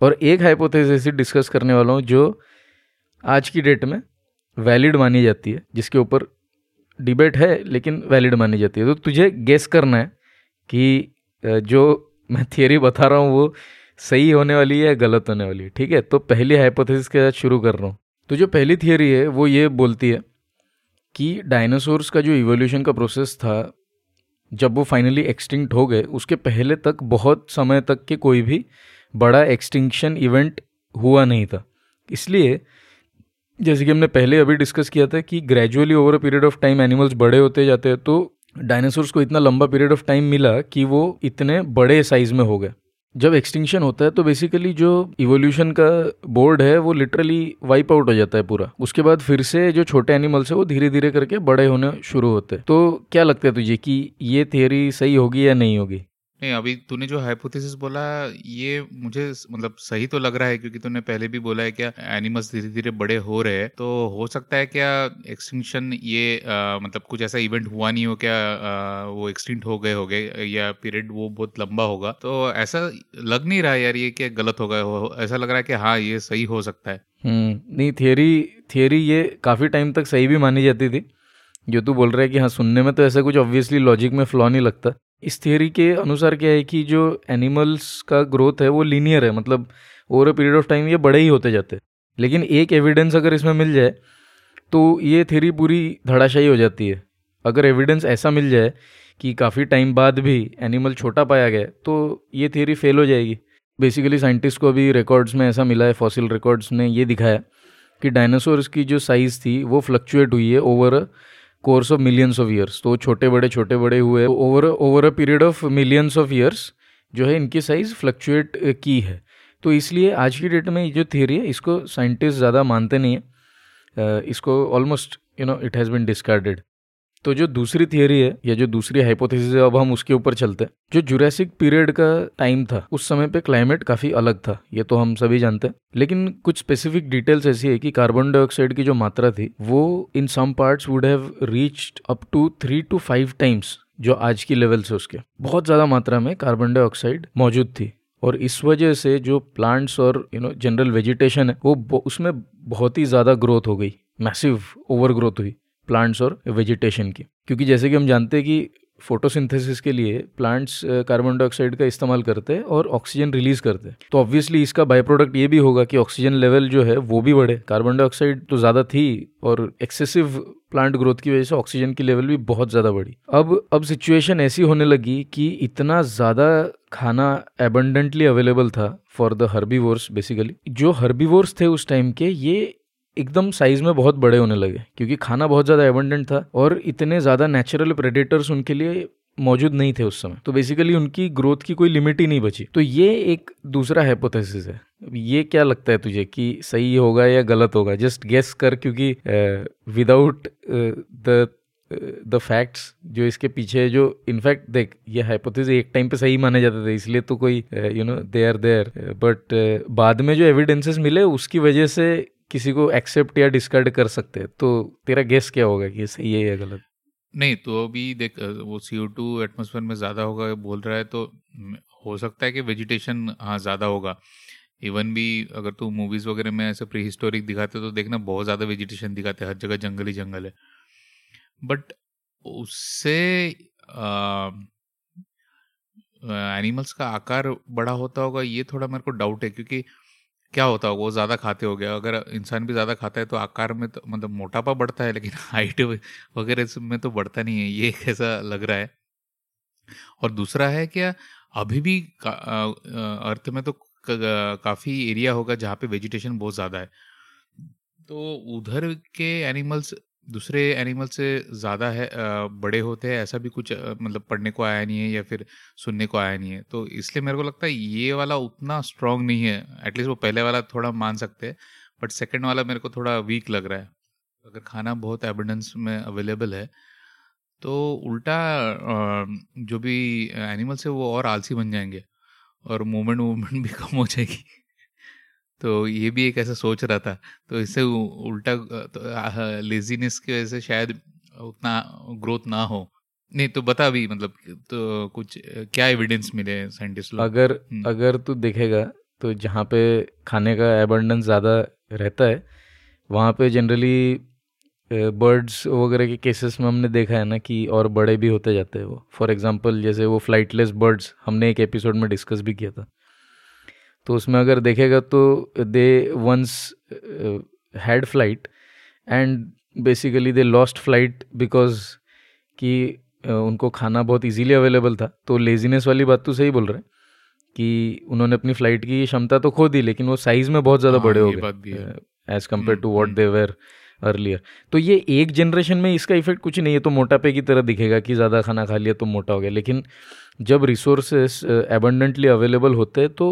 और एक हाइपोथेसिस डिस्कस करने वाला हूँ जो आज की डेट में वैलिड मानी जाती है, जिसके ऊपर डिबेट है, लेकिन वैलिड मानी जाती है। तो तुझे गेस करना है कि जो मैं थियोरी बता रहा हूँ वो सही होने वाली है या गलत होने वाली है। ठीक है? तो पहली हाइपोथेसिस के साथ शुरू कर रहा हूँ। तो जो पहली थियोरी है, वो ये बोलती है कि डायनासोर्स का जो इवोल्यूशन का प्रोसेस था जब वो फाइनली एक्सटिंक्ट हो गए, उसके पहले तक, बहुत समय तक के कोई भी बड़ा एक्सटिंक्शन इवेंट हुआ नहीं था। इसलिए, जैसे कि हमने पहले अभी डिस्कस किया था कि gradually over a period of time animals बड़े होते जाते हैं तो डायनासोर्स को इतना लंबा पीरियड ऑफ़ टाइम मिला कि वो इतने बड़े साइज़ में हो गए। जब एक्सटिंक्शन होता है तो बेसिकली जो इवोल्यूशन का बोर्ड है, वो लिटरली वाइप आउट हो जाता है पूरा। उसके बाद फिर से जो छोटे एनिमल्स है, वो धीरे धीरे करके बड़े होने शुरू होते हैं। तो क्या लगता है तुझे कि ये थियोरी सही होगी या नहीं होगी? नहीं अभी तूने जो हाइपोथेसिस बोला ये मुझे मतलब सही तो लग रहा है क्योंकि तूने पहले भी बोला है क्या एनिमल्स धीरे धीरे बड़े हो रहे हैं। तो हो सकता है क्या एक्सटिंक्शन ये आ, मतलब कुछ ऐसा इवेंट हुआ नहीं हो क्या आ, वो एक्सटिंक्ट हो गए हो गए या पीरियड वो बहुत लंबा होगा? तो ऐसा लग नहीं रहा यार ये क्या गलत होगा हो, ऐसा लग रहा है कि हाँ ये सही हो सकता है। हम्म नहीं थियरी थियरी ये काफ़ी टाइम तक सही भी मानी जाती थी। जो तू बोल रहा है कि हाँ सुनने में तो ऐसा कुछ ऑब्वियसली लॉजिक में फ्लॉ नहीं लगता। इस थियोरी के अनुसार क्या है कि जो एनिमल्स का ग्रोथ है वो लीनियर है मतलब over a period of time ये बड़े ही होते जाते हैं। लेकिन एक एविडेंस अगर इसमें मिल जाए तो ये थियोरी पूरी धड़ाशाही हो जाती है। अगर एविडेंस ऐसा मिल जाए कि काफ़ी टाइम बाद भी एनिमल छोटा पाया गया तो ये थियोरी फेल हो जाएगी। बेसिकली साइंटिस्ट को अभी रिकॉर्ड्स में ऐसा मिला है फॉसिल रिकॉर्ड्स ने ये दिखाया कि डायनासोर्स की जो साइज़ थी, वो फ्लक्चुएट हुई है over course of millions of years तो छोटे बड़े छोटे बड़े हुए over over a period of millions of years जो है इनकी साइज़ फ्लक्चुएट की है। तो इसलिए आज की डेट में ये जो थियरी है, इसको साइंटिस्ट ज़्यादा मानते नहीं है। इसको almost you know it has been discarded तो जो दूसरी थियोरी है, या जो दूसरी हाइपोथेसिस है, अब हम उसके ऊपर चलते हैं। जो जुरैसिक पीरियड का टाइम था, उस समय पे क्लाइमेट काफ़ी अलग था, ये तो हम सभी जानते हैं। लेकिन कुछ स्पेसिफिक डिटेल्स ऐसी है कि कार्बन डाइऑक्साइड की जो मात्रा थी, वो in some parts would have reached up to three to five times जो आज की लेवल से उसके। बहुत ज़्यादा मात्रा में कार्बन डाइऑक्साइड मौजूद थी। और इस वजह से जो प्लांट्स और यू नो जनरल वेजिटेशन है, वो उसमें बहुत ही ज़्यादा ग्रोथ हो गई। मैसिव ओवर ग्रोथ हुई। प्लांट्स और वेजिटेशन की। क्योंकि जैसे कि हम जानते हैं कि फोटोसिंथेसिस के लिए प्लांट्स कार्बन डाइऑक्साइड का इस्तेमाल करते हैं और ऑक्सीजन रिलीज़ करते हैं। तो ऑब्वियसली इसका बाय प्रोडक्ट ये भी होगा कि ऑक्सीजन लेवल जो है वो भी बढ़े। कार्बन डाइऑक्साइड तो ज़्यादा थी और एक्सेसिव प्लांट ग्रोथ की वजह से ऑक्सीजन की लेवल भी बहुत ज़्यादा बढ़ी। अब अब सिचुएशन ऐसी होने लगी कि इतना ज़्यादा खाना एबंडेंटली अवेलेबल था फॉर द हर्बीवोर्स बेसिकली जो हर्बीवोर्स थे उस टाइम के, ये एकदम साइज़ में बहुत बड़े होने लगे, क्योंकि खाना बहुत ज़्यादा एबंडेंट था और इतने ज़्यादा नेचुरल प्रेडेटर्स उनके लिए मौजूद नहीं थे उस समय। तो बेसिकली उनकी ग्रोथ की कोई लिमिट ही नहीं बची। तो ये एक दूसरा हाइपोथेसिस है। ये क्या लगता है तुझे कि सही होगा या गलत होगा? जस्ट गेस कर, क्योंकि विदाउट द द फैक्ट्स जो इसके पीछे जो इनफैक्ट देख, ये हाइपोथेसिस एक टाइम पे सही माने जाते थे, इसलिए तो कोई you know they are there but बाद में जो एविडेंसेस मिले, उसकी वजह से किसी को एक्सेप्ट या डिस्कार्ड कर सकते हैं। तो तेरा गेस क्या होगा कि सही है या गलत? नहीं तो अभी देख वो सी टू एटमोसफेयर में ज़्यादा होगा बोल रहा है तो हो सकता है कि वेजिटेशन हाँ ज़्यादा होगा। इवन भी अगर तू मूवीज़ वगैरह में ऐसे प्री हिस्टोरिक दिखाते तो देखना बहुत ज़्यादा वेजिटेशन दिखाते हर जगह जंगल ही जंगल है। बट उससे एनिमल्स का आकार बड़ा होता होगा, ये थोड़ा मेरे को डाउट है, क्योंकि क्या होता होगा, वो ज़्यादा खाते हो गया अगर इंसान भी ज़्यादा खाता है तो आकार में तो मतलब मोटापा बढ़ता है, लेकिन हाइट वगैरह में तो बढ़ता नहीं है, ये कैसा लग रहा है। और दूसरा है क्या, अभी भी अर्थ में तो काफ़ी एरिया होगा जहाँ पे वेजिटेशन बहुत ज़्यादा है। तो उधर के एनिमल्स दूसरे एनिमल से ज़्यादा है बड़े होते हैं, ऐसा भी कुछ मतलब पढ़ने को आया नहीं है या फिर सुनने को आया नहीं है। तो इसलिए मेरे को लगता है ये वाला उतना स्ट्रांग नहीं है एटलीस्ट वो पहले वाला थोड़ा मान सकते हैं बट सेकंड वाला मेरे को थोड़ा वीक लग रहा है। अगर खाना बहुत एविडेंस में अवेलेबल है तो उल्टा जो भी एनिमल्स है वो और आलसी बन जाएँगे और मूवमेंट वूवमेंट भी कम हो जाएगी। तो ये भी एक ऐसा सोच रहा था। तो इससे उल्टा तो लेजीनेस की वजह से शायद उतना ग्रोथ ना हो। नहीं तो बता भी मतलब तो कुछ क्या एविडेंस मिले साइंटिस्ट लोग? अगर हम्म। अगर तू देखेगा तो जहाँ पे खाने का एबंडेंस ज़्यादा रहता है वहाँ पे जनरली बर्ड्स वगैरह के केसेस में हमने देखा है ना कि और बड़े भी होते जाते हैं वो। फॉर एग्जांपल जैसे वो फ्लाइटलेस बर्ड्स हमने एक एपिसोड में डिस्कस भी किया था। तो उसमें अगर देखेगा तो they once had flight and basically they lost flight because कि उनको खाना बहुत इजीली अवेलेबल था। तो लेजीनेस वाली बात तो सही बोल रहे हैं कि उन्होंने अपनी फ़्लाइट की क्षमता तो खो दी लेकिन वो साइज़ में बहुत ज़्यादा हाँ, बड़े हो गए as compare to what they were earlier तो ये एक जनरेशन में इसका इफ़ेक्ट कुछ नहीं है तो मोटापे की तरह दिखेगा कि ज़्यादा खाना खा लिया तो मोटा हो गया। लेकिन जब रिसोर्सेस एबंडेंटली अवेलेबल होते हैं तो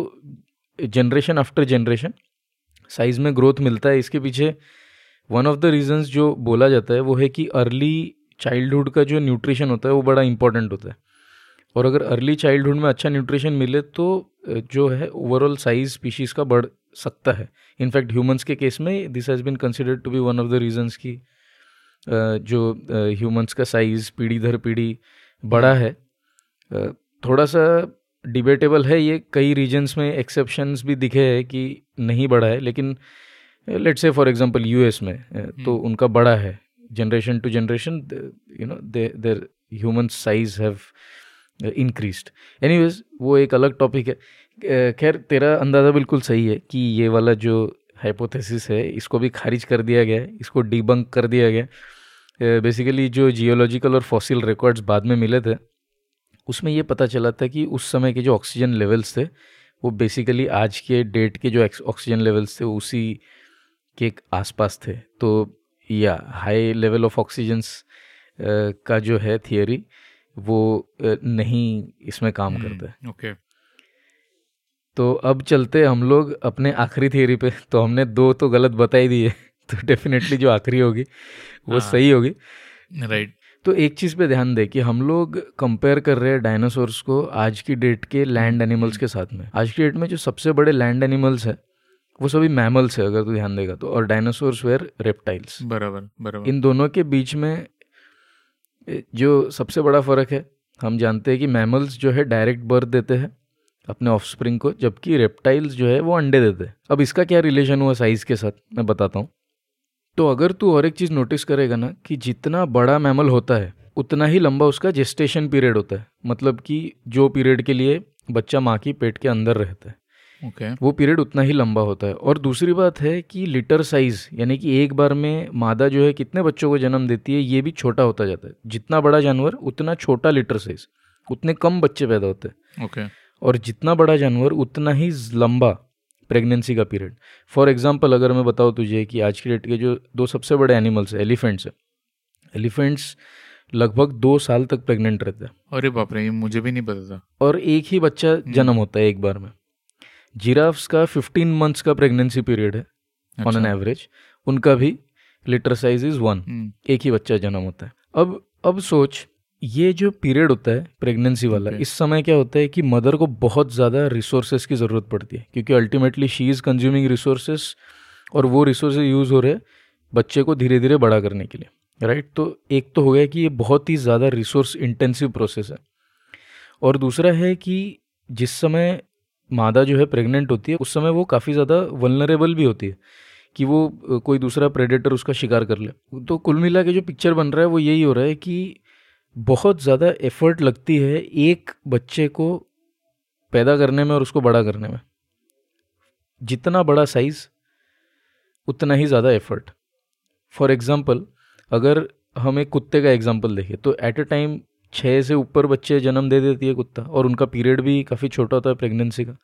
जनरेशन आफ्टर जनरेशन साइज़ में ग्रोथ मिलता है। इसके पीछे वन ऑफ़ द रीजंस जो बोला जाता है वो है कि अर्ली चाइल्डहुड का जो न्यूट्रिशन होता है वो बड़ा इंपॉर्टेंट होता है। और अगर अर्ली चाइल्डहुड में अच्छा न्यूट्रिशन मिले तो जो है ओवरऑल साइज़ स्पीशीज़ का बढ़ सकता है। इनफैक्ट ह्यूमंस के केस में this has been considered to be one of the reasons की जो ह्यूमंस का साइज़ पीढ़ी दर पीढ़ी बड़ा है। थोड़ा सा डिबेटेबल है ये कई रीजन्स में एक्सेप्शंस भी दिखे हैं कि नहीं बढ़ा है लेकिन let's say for example US में तो हम्म। उनका बड़ा है generation to generation you know their human size have increased anyways वो एक अलग टॉपिक है। खैर तेरा अंदाज़ा बिल्कुल सही है कि ये वाला जो हाइपोथेसिस है इसको भी खारिज कर दिया गया है इसको डिबंक कर दिया गया बेसिकली जो जियोलॉजिकल और फॉसिल रिकॉर्ड्स बाद में मिले थे उसमें ये पता चला था कि उस समय के जो ऑक्सीजन लेवल्स थे वो बेसिकली आज के डेट के जो ऑक्सीजन लेवल्स थे उसी के आसपास थे। तो या हाई लेवल ऑफ़ ऑक्सीजन्स का जो है थियोरी वो नहीं इसमें काम हम्म, करता है। ओके तो अब चलते हम लोग अपने आखिरी थियोरी पे। तो हमने दो तो गलत बता ही दिए तो डेफिनेटली जो आखिरी होगी वो हाँ, सही होगी। राइट तो एक चीज़ पे ध्यान दे कि हम लोग कंपेयर कर रहे हैं डायनासोर्स को आज की डेट के लैंड एनिमल्स के साथ में। आज की डेट में जो सबसे बड़े लैंड एनिमल्स है वो सभी मैमल्स है अगर तू ध्यान देगा तो। और डायनासोर्स वेयर रेप्टाइल्स बराबर बराबर। इन दोनों के बीच में जो सबसे बड़ा फ़र्क है हम जानते हैं कि मैमल्स जो है डायरेक्ट बर्थ देते हैं अपने ऑफस्प्रिंग को जबकि रेप्टाइल्स जो है वो अंडे देते हैं। अब इसका क्या रिलेशन हुआ साइज़ के साथ मैं बताता हूँ। तो अगर तू और एक चीज़ नोटिस करेगा ना कि जितना बड़ा मैमल होता है उतना ही लंबा उसका जेस्टेशन पीरियड होता है मतलब कि जो पीरियड के लिए बच्चा माँ की पेट के अंदर रहता है okay. वो पीरियड उतना ही लंबा होता है और दूसरी बात है कि लिटर साइज़ यानी कि एक बार में मादा जो है कितने बच्चों को जन्म देती है ये भी छोटा होता जाता है जितना बड़ा जानवर उतना छोटा लिटर साइज़ उतने कम बच्चे पैदा होते हैं okay. और जितना बड़ा जानवर उतना ही लंबा प्रेगनेंसी का पीरियड। फॉर एग्ज़ाम्पल अगर मैं बताऊँ तुझे कि आज की डेट के जो दो सबसे बड़े एनिमल्स है एलिफेंट्स है। एलिफेंट्स लगभग दो साल तक प्रेग्नेंट रहते हैं। अरे बाप रे मुझे भी नहीं पता था। और एक ही बच्चा हम्म। जन्म होता है एक बार में। जिराफ्स का फिफ्टीन मंथ्स का प्रेगनेंसी पीरियड है ऑन एन एवरेज उनका भी लिटर साइज़ इज़ वन एक ही बच्चा जन्म होता है। अब अब सोच ये जो पीरियड होता है प्रेगनेंसी वाला okay. इस समय क्या होता है कि मदर को बहुत ज़्यादा रिसोर्सेज की ज़रूरत पड़ती है क्योंकि ultimately she is consuming resources और वो रिसोर्सेज यूज़ हो रहे बच्चे को धीरे धीरे बड़ा करने के लिए राइट तो एक तो हो गया कि ये बहुत ही ज़्यादा रिसोर्स इंटेंसिव प्रोसेस है। और दूसरा है कि जिस समय मादा जो है प्रेग्नेंट होती है उस समय वो काफ़ी ज़्यादा वलनरेबल भी होती है कि वो कोई दूसरा प्रेडेटर उसका शिकार कर ले। तो कुल मिला के जो पिक्चर बन रहा है वो यही हो रहा है कि बहुत ज़्यादा एफर्ट लगती है एक बच्चे को पैदा करने में और उसको बड़ा करने में। जितना बड़ा साइज़ उतना ही ज़्यादा एफर्ट फॉर एग्ज़ाम्पल अगर हम एक कुत्ते का एग्ज़ाम्पल देखें तो एट अ टाइम छः से ऊपर बच्चे जन्म दे देती है कुत्ता और उनका पीरियड भी काफ़ी छोटा होता है प्रेगनेंसी का।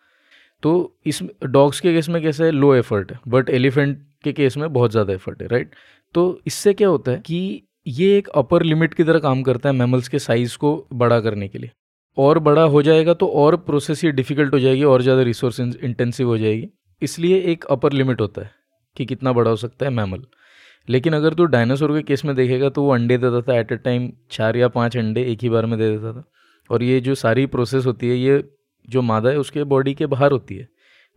तो इस डॉग्स के केस में कैसा है लो एफर्ट है बट एलिफेंट के केस में बहुत ज़्यादा एफर्ट है राइट तो इससे क्या होता है कि ये एक अपर लिमिट की तरह काम करता है मैमल्स के साइज़ को बड़ा करने के लिए। और बड़ा हो जाएगा तो और प्रोसेस ये डिफ़िकल्ट हो जाएगी, और ज़्यादा रिसोर्स इंटेंसिव हो जाएगी। इसलिए एक अपर लिमिट होता है कि कितना बड़ा हो सकता है मैमल लेकिन अगर तू डायनासोर के केस में देखेगा तो वो अंडे देता था एट अ टाइम चार या पाँच अंडे एक ही बार में दे देता था। और ये जो सारी प्रोसेस होती है, ये जो मादा है, उसके बॉडी के बाहर होती है।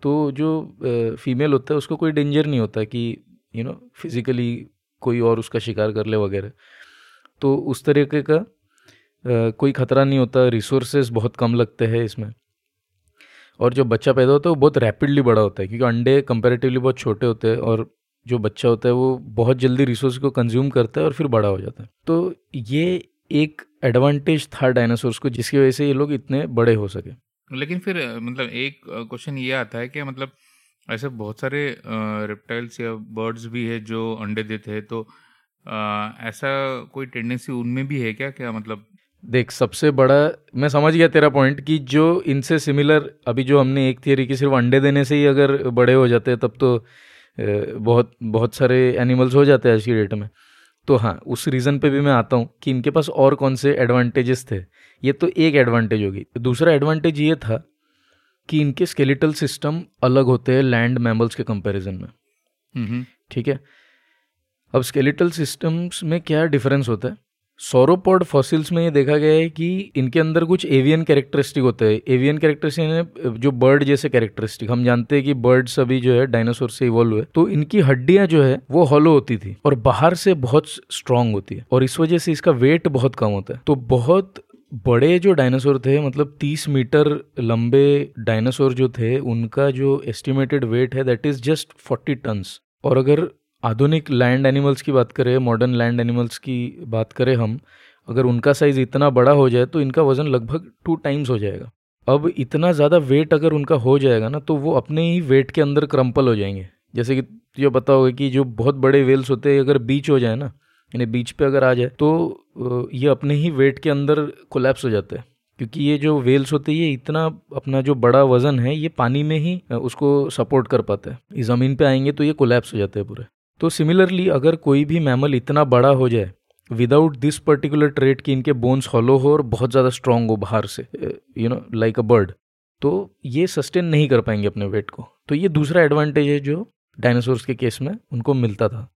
तो जो फीमेल होता है, उसको कोई डेंजर नहीं होता कि यू नो फिज़िकली कोई और उसका शिकार कर ले वगैरह। तो उस तरीके का कोई ख़तरा नहीं होता रिसोर्सेज बहुत कम लगते हैं इसमें। और जो बच्चा पैदा होता है वो बहुत रैपिडली बड़ा होता है, क्योंकि अंडे कंपेरेटिवली बहुत छोटे होते हैं और जो बच्चा होता है वो बहुत जल्दी रिसोर्स को कंज्यूम करता है और फिर बड़ा हो जाता है। तो ये एक एडवांटेज था डायनासोर्स को, जिसकी वजह से ये लोग इतने बड़े हो सके। लेकिन फिर मतलब एक क्वेश्चन ये आता है कि मतलब ऐसे बहुत सारे रेप्टाइल्स या बर्ड्स भी है जो अंडे देते हैं तो आ, ऐसा कोई टेंडेंसी उनमें भी है क्या? क्या मतलब? देख सबसे बड़ा मैं समझ गया तेरा पॉइंट कि जो इनसे सिमिलर अभी जो हमने एक थियरी की सिर्फ़ अंडे देने से ही अगर बड़े हो जाते हैं तब तो बहुत बहुत सारे एनिमल्स हो जाते हैं आज की डेट में। तो हाँ उस रीज़न पे भी मैं आता हूँ कि इनके पास और कौन से एडवांटेजेस थे। ये तो एक एडवांटेज होगी। दूसरा एडवांटेज ये था कि इनके स्केलेटल सिस्टम अलग होते हैं लैंड मैमल्स के कंपैरिजन में। ठीक है? अब स्केलेटल सिस्टम्स में क्या डिफरेंस होता है? सोरोपॉड फॉसिल्स में ये देखा गया है कि इनके अंदर कुछ एवियन कैरेक्टरिस्टिक होते हैं। एवियन कैरेक्टरिस्टिक जो बर्ड जैसे कैरेक्टरिस्टिक हम जानते हैं कि बर्ड्स अभी जो है डायनासोर से इवॉल्व हुए। तो इनकी हड्डियाँ जो है वो हॉलो होती थी और बाहर से बहुत स्ट्रांग होती है। और इस वजह से इसका वेट बहुत कम होता है। तो बहुत बड़े जो डायनासोर थे मतलब 30 मीटर लंबे डायनासोर जो थे, उनका जो एस्टिमेटेड वेट है दैट इज़ जस्ट 40 टन्स और अगर आधुनिक लैंड एनिमल्स की बात करें मॉडर्न लैंड एनिमल्स की बात करें हम, अगर उनका साइज़ इतना बड़ा हो जाए तो इनका वज़न लगभग टू टाइम्स हो जाएगा। अब इतना ज़्यादा वेट अगर उनका हो जाएगा ना तो वो अपने ही वेट के अंदर क्रम्पल हो जाएँगे। जैसे कि तुझे पता होगा कि जो बहुत बड़े वेल्स होते हैं, अगर बीच हो जाए ना यानी बीच पे अगर आ जाए तो ये अपने ही वेट के अंदर कोलैप्स हो जाते हैं। क्योंकि ये जो वेल्स होते हैं, ये इतना अपना जो बड़ा वज़न है, ये पानी में ही उसको सपोर्ट कर पाते हैं। ज़मीन पे आएँगे तो ये कोलैप्स हो जाते हैं पूरे। तो सिमिलरली अगर कोई भी मैमल इतना बड़ा हो जाए विदाउट दिस पर्टिकुलर ट्रेट कि इनके बोन्स हॉलो हो और बहुत ज़्यादा स्ट्रांग हो बाहर से you know like a bird तो ये सस्टेन नहीं कर पाएँगे अपने वेट को। तो ये दूसरा एडवांटेज है जो डायनासोर्स के केस में उनको मिलता था।